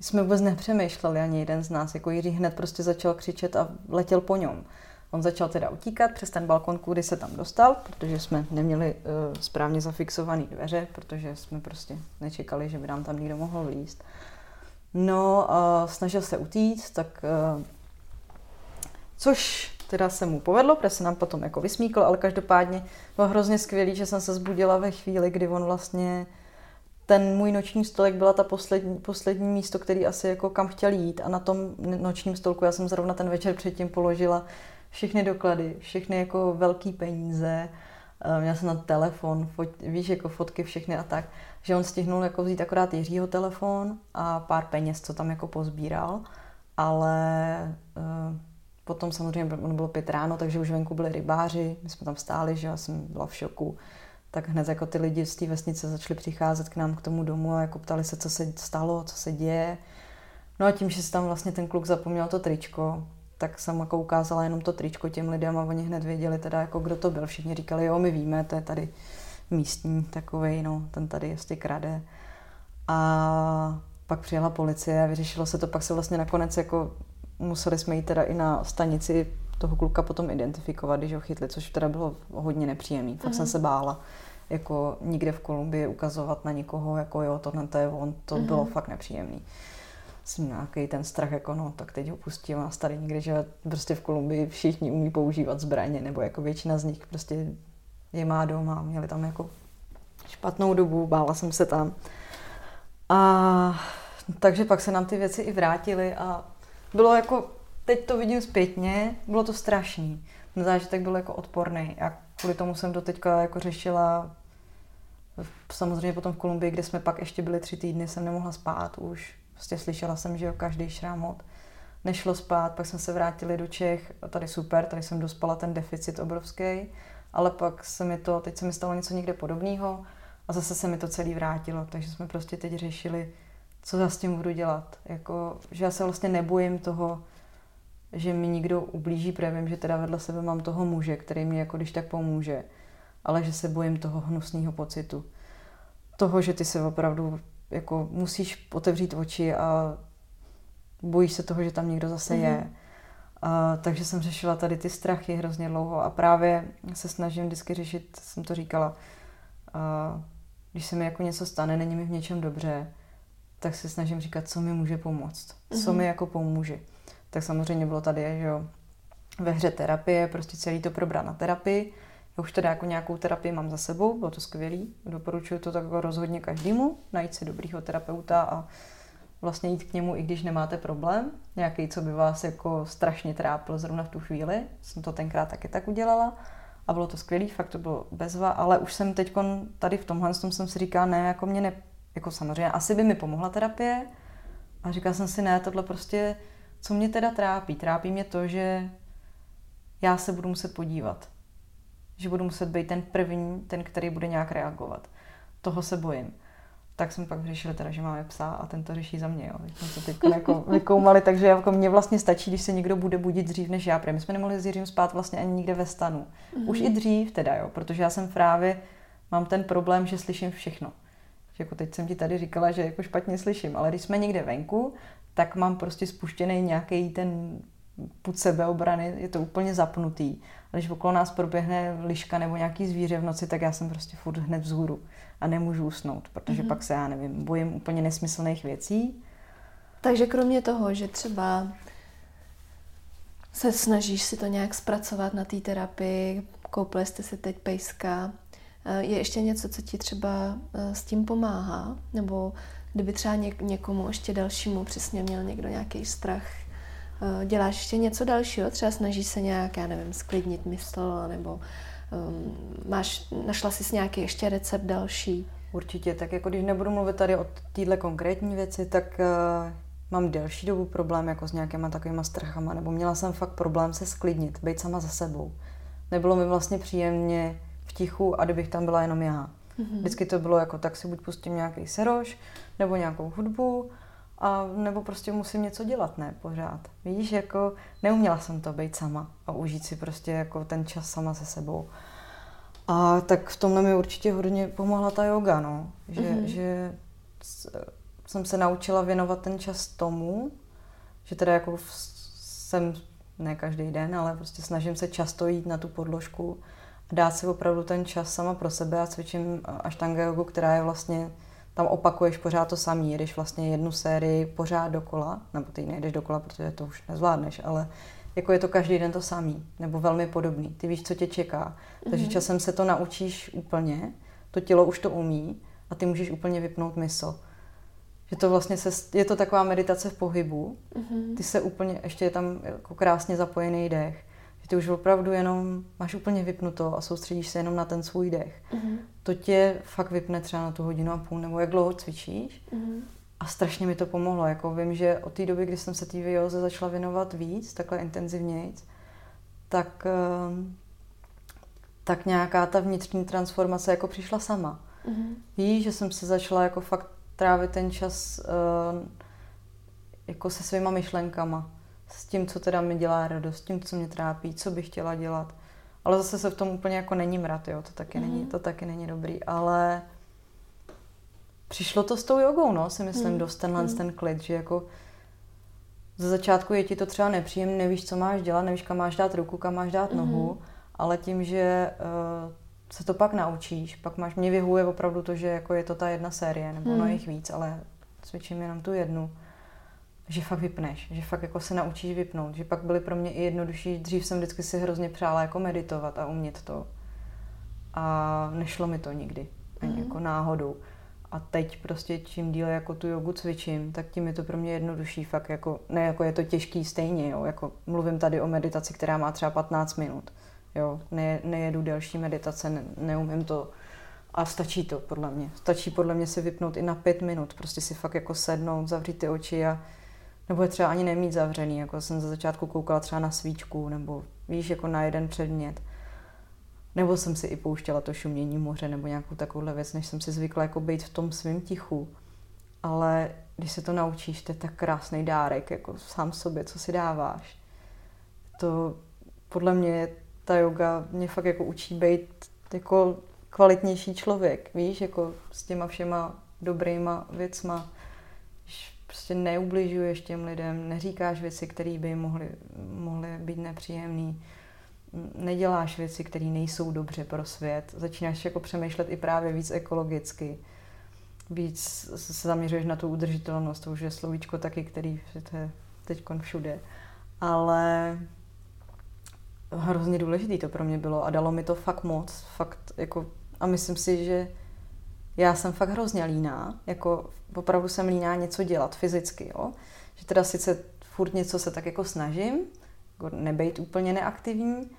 jsme vůbec nepřemýšleli ani jeden z nás. Jako Jiří hned prostě začal křičet a letěl po něm. On začal teda utíkat přes ten balkon, kudy se tam dostal, protože jsme neměli uh, správně zafixované dveře, protože jsme prostě nečekali, že by nám tam někdo mohl vlíst. No, uh, snažil se utíct, tak uh, což teda se mu povedlo, protože se nám potom jako vysmíkl, ale každopádně bylo hrozně skvělý, že jsem se zbudila ve chvíli, kdy on vlastně ten můj noční stolek byla ta poslední, poslední místo, který asi jako kam chtěl jít. A na tom nočním stolku já jsem zrovna ten večer předtím položila všechny doklady, všechny jako velký peníze, eh, měla jsem na telefon, fot, víš, jako fotky všechny a tak, že on stihnul jako vzít akorát Jiřího telefon a pár peněz, co tam jako pozbíral, ale uh, potom samozřejmě ono bylo pět ráno, takže už venku byli rybáři, my jsme tam stáli, že já jsem byla v šoku, tak hned jako ty lidi z té vesnice začali přicházet k nám k tomu domu a jako ptali se, co se stalo, co se děje. No a tím, že se tam vlastně ten kluk zapomněl to tričko, tak jsem jako ukázala jenom to tričko těm lidem a oni hned věděli teda, jako kdo to byl. Všichni říkali, jo, my víme, to je tady místní takový, no, ten tady jestli krade. A pak přijela policie a vyřešilo se to, pak se vlastně nakonec jako museli jsme jít teda i na stanici toho kluka potom identifikovat, když ho chytli, což teda bylo hodně nepříjemné. Fakt jsem mhm. se bála jako nikde v Kolumbii ukazovat na nikoho, jako jo, tohle to je on, to uh-huh. bylo fakt nepříjemný. Jsem nějaký ten strach, jako no, tak teď ho pustím a tady nikdy, že prostě v Kolumbii všichni umí používat zbraně, nebo jako většina z nich prostě je má doma, měli tam jako špatnou dobu, bála jsem se tam. A takže pak se nám ty věci i vrátily a bylo jako, teď to vidím zpětně, bylo to strašný. Ten zážitek byl jako odporný a kvůli tomu jsem to teďka jako řešila samozřejmě potom v Kolumbii, kde jsme pak ještě byli tři týdny, jsem nemohla spát už. Prostě slyšela jsem, že jo, každý šrámot. Nešlo spát, pak jsme se vrátili do Čech, tady super, tady jsem dospala ten deficit obrovský, ale pak se mi to, teď se mi stalo něco někde podobného a zase se mi to celý vrátilo, takže jsme prostě teď řešili, co já s tím budu dělat. Jako, že já se vlastně nebojím toho, že mi někdo ublíží, protože vím, že teda vedle sebe mám toho muže, který mi jako když tak pomůže, ale že se bojím toho hnusného pocitu. Toho, že ty se opravdu jako musíš otevřít oči a bojíš se toho, že tam někdo zase mm-hmm. je. Mhm. A, takže jsem řešila tady ty strachy hrozně dlouho a právě se snažím vždycky řešit, jsem to říkala, a, když se mi jako něco stane, není mi v něčem dobře, tak se snažím říkat, co mi může pomoct, mm-hmm. co mhm. mi jako pomůže. Tak samozřejmě bylo tady, že jo, ve hře terapie, prostě celý to probrat na terapii. Já už teda jako nějakou terapii mám za sebou, bylo to skvělý. Doporučuji to tak jako rozhodně každému, najít si dobrýho terapeuta a vlastně jít k němu, i když nemáte problém, nějaký, co by vás jako strašně trápil zrovna v tu chvíli. Jsem to tenkrát taky tak udělala a bylo to skvělý, fakt to bylo bezva, ale už jsem teď tady v tomhle tom jsem si říkala, ne, jako mě ne, jako samozřejmě, asi by mi pomohla terapie a říkala jsem si, ne, tohle prostě, co mě teda trápí? Trápí mě to, že já se budu muset podívat. Že budu muset být ten první, ten, který bude nějak reagovat. Toho se bojím. Tak jsme pak řešili teda, že máme psa a ten to řeší za mě. Jo. Jsme to teď jako (laughs) vykoumali, takže jako mně vlastně stačí, když se někdo bude budit dřív než já. Protože my jsme nemohli s Jiřím spát vlastně ani nikde ve stanu. Mm-hmm. Už i dřív teda, jo, protože já jsem právě, mám ten problém, že slyším všechno. Že jako teď jsem ti tady říkala, že jako špatně slyším, ale když jsme někde venku, tak mám prostě spuštěný nějaký ten put sebeobrany, je to úplně zapnutý. A když okolo nás proběhne liška nebo nějaký zvíře v noci, tak já jsem prostě furt hned vzhůru a nemůžu usnout, protože mm-hmm. pak se, já nevím, bojím úplně nesmyslných věcí. Takže kromě toho, že třeba se snažíš si to nějak zpracovat na té terapii, koupili jste si teď pejska, eh, je ještě něco, co ti třeba eh, s tím pomáhá? Nebo kdyby třeba někomu ještě dalšímu přesně měl někdo nějaký strach, Eh, děláš ještě něco dalšího? Třeba snažíš se nějak, já nevím, sklidnit mysl, nebo um, máš, našla jsi nějaký ještě recept další? Určitě, tak jako když nebudu mluvit tady o téhle konkrétní věci, tak uh, mám delší dobu problém jako s nějakýma takovýma strachama, nebo měla jsem fakt problém se sklidnit, být sama za sebou. Nebylo mi vlastně příjemně v tichu a kdybych tam byla jenom já. Mm-hmm. Vždycky to bylo jako, tak si buď pustím nějaký seroš, nebo nějakou hudbu, a nebo prostě musím něco dělat, ne, pořád. Víš, jako neuměla jsem to být sama a užít si prostě jako ten čas sama se sebou. A tak v tomhle mi určitě hodně pomohla ta yoga, no. Že, mm-hmm. že jsem se naučila věnovat ten čas tomu, že teda jako jsem ne každý den, ale prostě snažím se často jít na tu podložku dát si opravdu ten čas sama pro sebe a cvičím aštanga jogu, která je vlastně tam opakuješ pořád to samé, jedeš vlastně jednu sérii pořád dokola, nebo ty nejdeš dokola, protože to už nezvládneš, ale jako je to každý den to samý, nebo velmi podobný. Ty víš, co tě čeká. Takže Mhm. časem se to naučíš úplně, to tělo už to umí a ty můžeš úplně vypnout mysl. Že to vlastně se, je to taková meditace v pohybu, Mhm. ty se úplně, ještě je tam jako krásně zapojený dech, ty už opravdu jenom máš úplně vypnuto a soustředíš se jenom na ten svůj dech. Mhm. To tě fakt vypne třeba na tu hodinu a půl, nebo jak dlouho cvičíš. Mhm. A strašně mi to pomohlo. Jako vím, že od té doby, kdy jsem se té vioze začala věnovat víc, takhle intenzivněji, tak, ehm, tak nějaká ta vnitřní transformace jako přišla sama. Mhm. Víš, že jsem se začala jako fakt trávit ten čas ehm, jako se svýma myšlenkama, s tím, co teda mi dělá radost, s tím, co mě trápí, co bych chtěla dělat. Ale zase se v tom úplně jako není mrat, jo, to taky, není, Mhm. to taky není dobrý, ale přišlo to s tou jogou, no, si myslím, Mhm. dost tenhle Mhm. ten klid, že jako ze začátku je ti to třeba nepříjemné, nevíš, co máš dělat, nevíš, kam máš dát ruku, kam máš dát nohu, Mhm. ale tím, že uh, se to pak naučíš, pak máš, mě vyhuje opravdu to, že jako je to ta jedna série, nebo Mhm. no jich víc, ale cvičím jenom tu jednu, že fakt vypneš, že fakt jako se naučíš vypnout, že pak byly pro mě i jednodušší, dřív jsem vždycky si hrozně přála jako meditovat a umět to a nešlo mi to nikdy, ani Mhm. jako náhodou. A teď prostě čím díle jako tu jogu cvičím, tak tím je to pro mě jednodušší fakt jako, ne jako je to těžký stejně, jo, jako mluvím tady o meditaci, která má třeba 15 minut, jo, ne, nejedu delší meditace, ne, neumím to a stačí to podle mě. Stačí podle mě si vypnout i na pět minut, prostě si fakt jako sednout, zavřít ty oči a nebo je třeba ani nemít zavřený, jako jsem za začátku koukala třeba na svíčku, nebo víš, jako na jeden předmět. Nebo jsem si i pouštěla to šumění moře nebo nějakou takovouhle věc, než jsem si zvykla jako být v tom svém tichu. Ale když se to naučíš, to je tak krásný dárek, jako sám sobě, co si dáváš. To podle mě ta yoga mě fakt jako učí být jako kvalitnější člověk, víš, jako s těma všema dobrýma věcma. Prostě neubližuješ těm lidem, neříkáš věci, které by mohly, mohly být nepříjemné neděláš věci, které nejsou dobře pro svět. Začínáš jako přemýšlet i právě víc ekologicky. Víc se zaměřuješ na tu udržitelnost, to už je slovíčko taky, který je teď všude. Ale hrozně důležitý to pro mě bylo a dalo mi to fakt moc. Fakt jako, a myslím si, že já jsem fakt hrozně líná, jako opravdu jsem líná něco dělat fyzicky, jo. Že teda sice furt něco se tak jako snažím, jako nebejt úplně neaktivní,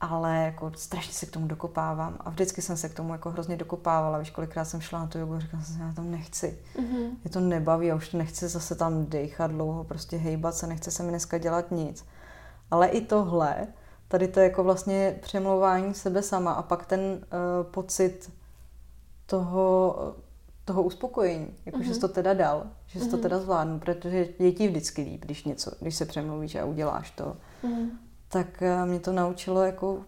ale jako strašně se k tomu dokopávám a vždycky jsem se k tomu jako hrozně dokopávala. Víš, kolikrát jsem šla na tu jogu a říkala jsem si, já tam nechci. Mhm. Mě to nebaví a už nechci zase tam dechat dlouho, prostě hejbat se, nechce se mi dneska dělat nic. Ale i tohle, tady to je jako vlastně přemlouvání sebe sama a pak ten uh, pocit toho, toho uspokojení, jako mm-hmm. že jsi to teda dal, že jsi mm-hmm. to teda zvládnu, protože je ti vždycky líp, když něco, když se přemluvíš a uděláš to. Mhm. Tak uh, mě to naučilo jako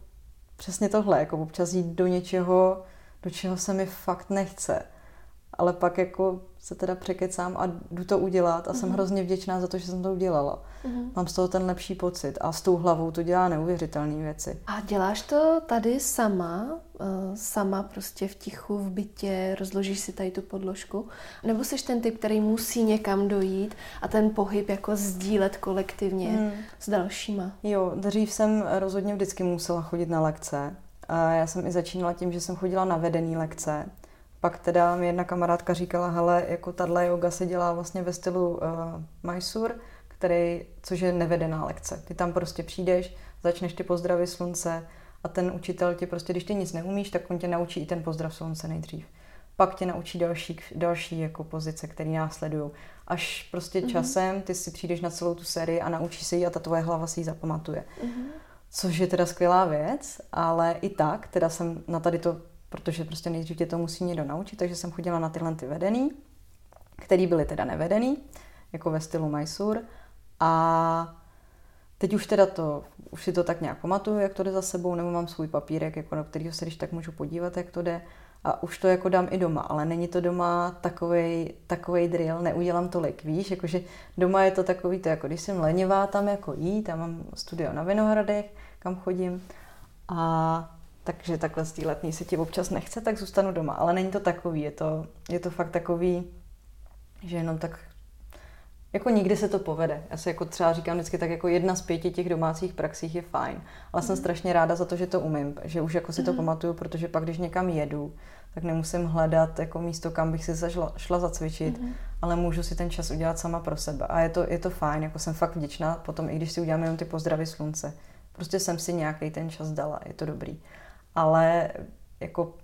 přesně tohle, jako občas jít do něčeho, do čeho se mi fakt nechce. Ale pak jako se teda překecám a jdu to udělat a mm-hmm. jsem hrozně vděčná za to, že jsem to udělala. Mhm. Mám z toho ten lepší pocit a s tou hlavou to dělá neuvěřitelné věci. A děláš to tady sama, eh, sama prostě v tichu, v bytě, rozložíš si tady tu podložku? Nebo jsi ten typ, který musí někam dojít a ten pohyb jako sdílet kolektivně Hmm. s dalšíma? Jo, dřív jsem rozhodně vždycky musela chodit na lekce. A já jsem i začínala tím, že jsem chodila na vedený lekce. Pak teda mi jedna kamarádka říkala, hele, jako tahle yoga se dělá vlastně ve stylu uh, Mysore, který, což je nevedená lekce. Ty tam prostě přijdeš, začneš ty pozdravy slunce a ten učitel ti prostě, když ty nic neumíš, tak on tě naučí i ten pozdrav slunce nejdřív. Pak tě naučí další, další jako pozice, které následují. Až prostě Mhm. časem ty si přijdeš na celou tu sérii a naučíš se ji a ta tvoje hlava si ji zapamatuje. Mhm. Což je teda skvělá věc, ale i tak, teda jsem na tady to, protože prostě nejdřív tě to musí někdo naučit, takže jsem chodila na tyhle ty vedený, který byly teda nevedený, jako ve stylu Mysore. A teď už teda to, už si to tak nějak pamatuju, jak to jde za sebou, nebo mám svůj papírek, jako na kterýho se když tak můžu podívat, jak to jde. A už to jako dám i doma, ale není to doma takovej, takovej drill, neudělám tolik, víš, jakože doma je to takový to, jako když jsem lenivá tam jako jít, tam mám studio na Vinohradech, kam chodím a takže takhle z té letní se ti občas nechce, tak zůstanu doma, ale není to takový, je to, je to fakt takový, že jenom tak Jako nikdy se to povede. Já se jako třeba říkám vždycky tak jako jedna z pěti těch domácích praxích je fajn. Ale mm. jsem strašně ráda za to, že to umím, že už jako si to mm. pamatuju, protože pak, když někam jedu, tak nemusím hledat jako místo, kam bych si zašla, šla zacvičit, mm-hmm. ale můžu si ten čas udělat sama pro sebe. A je to, je to fajn, jako jsem fakt vděčná potom, i když si udělám jenom ty pozdravy slunce. Prostě jsem si nějaký ten čas dala, je to dobrý. Ale jako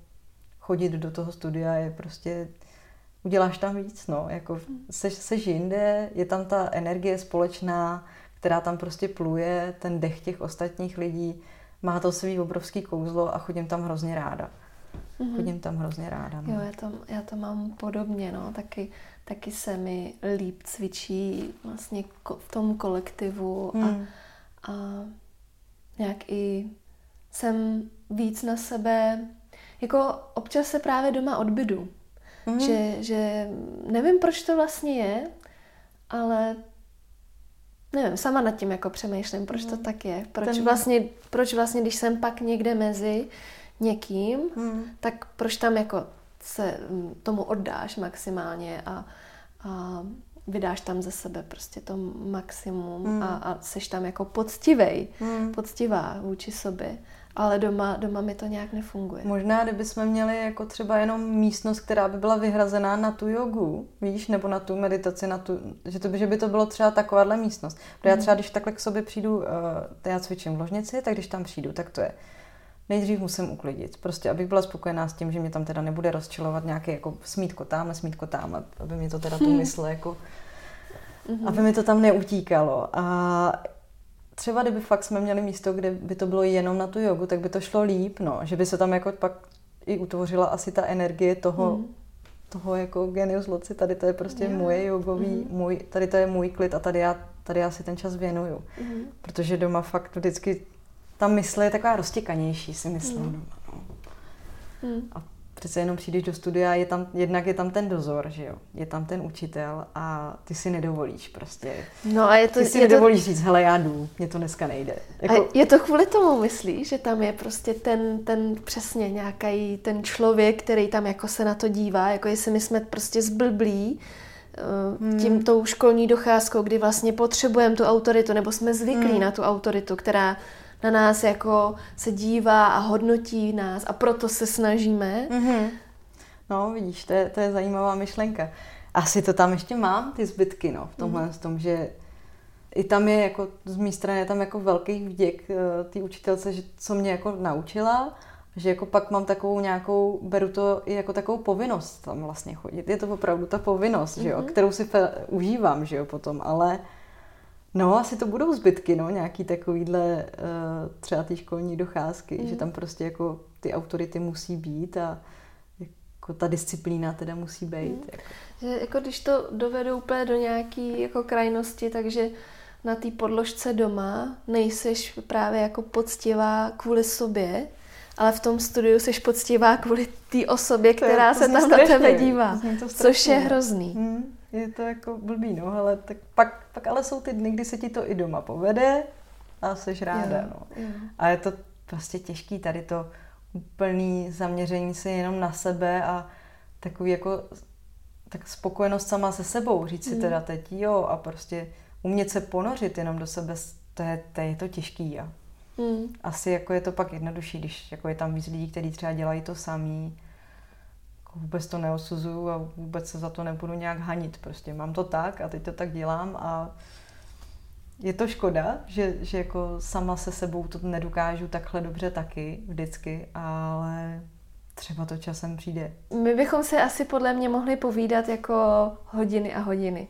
chodit do toho studia je prostě, uděláš tam víc, no, jako seš, seš jinde, je tam ta energie společná, která tam prostě pluje, ten dech těch ostatních lidí, má to svý obrovský kouzlo a chodím tam hrozně ráda. Mm-hmm. Chodím tam hrozně ráda. No. Jo, já to, já to mám podobně, no, taky, taky se mi líp cvičí vlastně v tom kolektivu mm. a, hmm. a nějak i jsem víc na sebe, jako občas se právě doma odbydu. Mm. Že, že nevím, proč to vlastně je, ale nevím, sama nad tím jako přemýšlím, proč mm. to tak je. Proč, Ten... vlastně, proč vlastně, když jsem pak někde mezi někým, mm. tak proč tam jako se tomu oddáš maximálně a, a vydáš tam ze sebe prostě to maximum mm. a, a seš tam jako poctivej, mm. poctivá vůči sobě. Ale doma, doma mi to nějak nefunguje. Možná, kdybychom měli jako třeba jenom místnost, která by byla vyhrazená na tu jogu, víš, nebo na tu meditaci, na tu, že, to by, že by to bylo třeba takováhle místnost. Protože mm. já třeba, když takhle k sobě přijdu, uh, já cvičím v ložnici, tak když tam přijdu, tak to je nejdřív musím uklidit. Prostě, abych byla spokojená s tím, že mě tam teda nebude rozčilovat nějaký jako smítko tamhle, smítko tamhle, aby mi to teda tu mysl (laughs) jako, mm-hmm. aby mi to tam neutíkalo. A třeba kdyby fakt jsme měli místo, kde by to bylo jenom na tu jogu, tak by to šlo líp, no. Že by se tam jako pak i utvořila asi ta energie toho, mm. toho jako genius loci, tady to je prostě yeah. moje jogový, mm. můj, tady to je můj klid a tady já, tady já si ten čas věnuju. Mm. Protože doma fakt vždycky ta mysl je taková roztěkanější, si myslím. Mm. No. Mm. A přece jenom přijdeš do studia, je tam, jednak je tam ten dozor, že jo, je tam ten učitel a ty si nedovolíš prostě. No a je to, ty si je nedovolíš to... říct, hele já jdu, mě to dneska nejde. Jako... A je to kvůli tomu, myslíš, že tam je prostě ten, ten přesně nějaký ten člověk, který tam jako se na to dívá, jako jestli my jsme prostě zblblí, eh, hmm. tím tou školní docházkou, kdy vlastně potřebujeme tu autoritu, nebo jsme zvyklí hmm. na tu autoritu, která na nás jako se dívá a hodnotí nás a proto se snažíme. Mm-hmm. No, vidíš, to je, to je zajímavá myšlenka. Asi to tam ještě mám, ty zbytky, no, v tomhle, mm-hmm. v tom, že i tam je jako, z mé strany je tam jako velký vděk uh, té učitelce, že co mě jako naučila, že jako pak mám takovou nějakou, beru to i jako takovou povinnost tam vlastně chodit. Je to opravdu ta povinnost, mm-hmm. že jo, mhm. kterou si fe, užívám, že jo, potom, ale No, asi to budou zbytky, no, nějaký takovýhle uh, třeba ty školní docházky, mm. že tam prostě jako ty autority musí být a jako ta disciplína teda musí být. Mm. Jako. Že jako když to dovedu úplně do nějaký jako krajnosti, takže na té podložce doma nejseš právě jako poctivá kvůli sobě, ale v tom studiu jsi poctivá kvůli té osobě, která to, to se tam na tebe dívá, což je hrozný. Hmm je to jako blbý, no, ale tak pak, pak ale jsou ty dny, kdy se ti to i doma povede a jsi ráda, jo, no. Jo. A je to prostě těžký tady to úplný zaměření se jenom na sebe a takový jako tak spokojenost sama se sebou, říct si mm. teda teď jo a prostě umět se ponořit jenom do sebe, to je to, je to těžký a mm. asi jako je to pak jednodušší, když jako je tam víc lidí, kteří třeba dělají to samý vůbec to neosuzuju a vůbec se za to nebudu nějak hanit. Prostě mám to tak a teď to tak dělám a je to škoda, že, že jako sama se sebou to nedokážu takhle dobře taky vždycky, ale třeba to časem přijde. My bychom se asi podle mě mohli povídat jako hodiny a hodiny.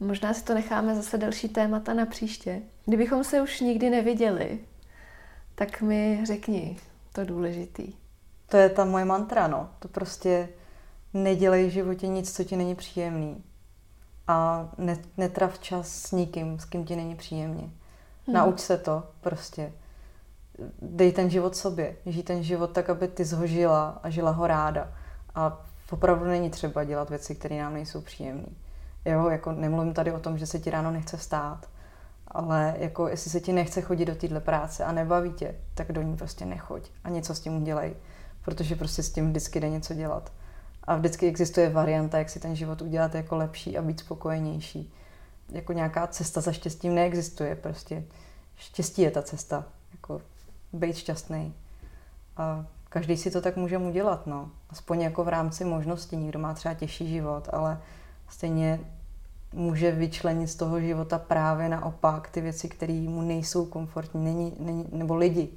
Možná si to necháme zase další témata na příště. Kdybychom se už nikdy neviděli, tak mi řekni to důležitý. To je ta moje mantra, no. To prostě nedělej v životě nic, co ti není příjemný. A netrav čas s nikým, s kým ti není příjemně. Hmm. Nauč se to prostě. Dej ten život sobě. Žij ten život tak, aby ty zhožila a žila ho ráda. A opravdu není třeba dělat věci, které nám nejsou příjemné. Jo, jako nemluvím tady o tom, že se ti ráno nechce vstát, ale jako jestli se ti nechce chodit do téhle práce a nebaví tě, tak do ní prostě nechoď a něco s tím udělej protože prostě s tím vždycky jde něco dělat. A vždycky existuje varianta, jak si ten život udělat jako lepší a být spokojenější. jako nějaká cesta za štěstím neexistuje. Prostě štěstí je ta cesta. Jako být šťastný. A každý si to tak může udělat, no. Aspoň jako v rámci možností. Někdo má třeba těžší život, ale stejně může vyčlenit z toho života právě naopak ty věci, které mu nejsou komfortní, není, není, nebo lidi.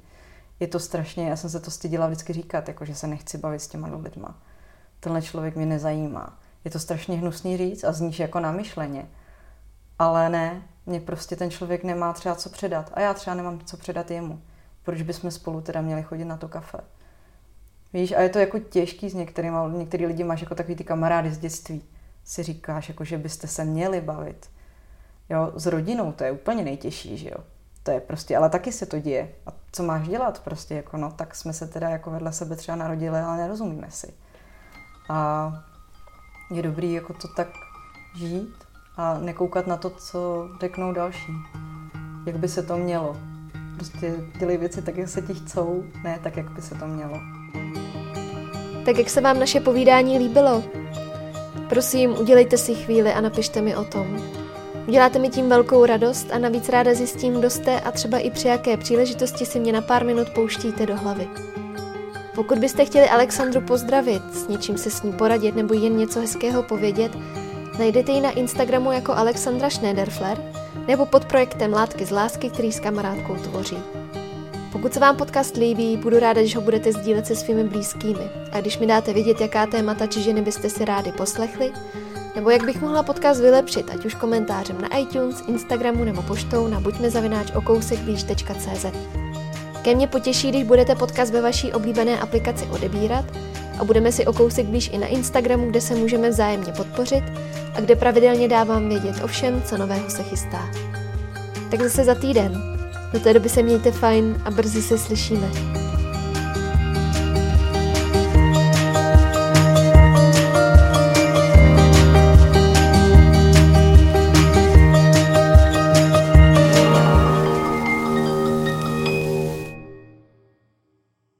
Je to strašně, já jsem se to stydila vždycky říkat, jako že se nechci bavit s těma lidma. Tenhle člověk mě nezajímá. Je to strašně hnusný říct a zníš jako namyšleně. Ale ne, mě prostě ten člověk nemá třeba co předat. A já třeba nemám co předat jemu. Proč bychom spolu teda měli chodit na to kafe? Víš, a je to jako těžký s některými, některý lidi máš jako takový ty kamarády z dětství si říkáš, jako že byste se měli bavit. Jo, s rodinou to je úplně nejtěžší, že jo. To je prostě, ale taky se to děje. A co máš dělat prostě, jako no, tak jsme se teda jako vedle sebe třeba narodili, ale nerozumíme si. A je dobrý jako to tak žít a nekoukat na to, co řeknou další. Jak by se to mělo. Prostě dělej věci tak, jak se ti chcou, ne tak, jak by se to mělo. Tak jak se vám naše povídání líbilo? Prosím, udělejte si chvíli a napište mi o tom. Uděláte mi tím velkou radost a navíc ráda zjistím, kdo jste a třeba i při jaké příležitosti si mě na pár minut pouštíte do hlavy. Pokud byste chtěli Alexandru pozdravit, s něčím se s ní poradit nebo jen něco hezkého povědět, najdete ji na Instagramu jako Alexandra Schneiderfler nebo pod projektem Látky z lásky, který s kamarádkou tvoří. Pokud se vám podcast líbí, budu ráda, když ho budete sdílet se svými blízkými. A když mi dáte vědět, jaká témata či ženy byste si rádi poslechli, nebo jak bych mohla podcast vylepšit, ať už komentářem na iTunes, Instagramu nebo poštou na buďmezavináč.okousekblíž.cz. Ke mně potěší, když budete podcast ve vaší oblíbené aplikaci odebírat a budeme si o kousek blíž i na Instagramu, kde se můžeme vzájemně podpořit a kde pravidelně dávám vědět o všem, co nového se chystá. Tak zase za týden. Do té doby se mějte fajn a brzy se slyšíme.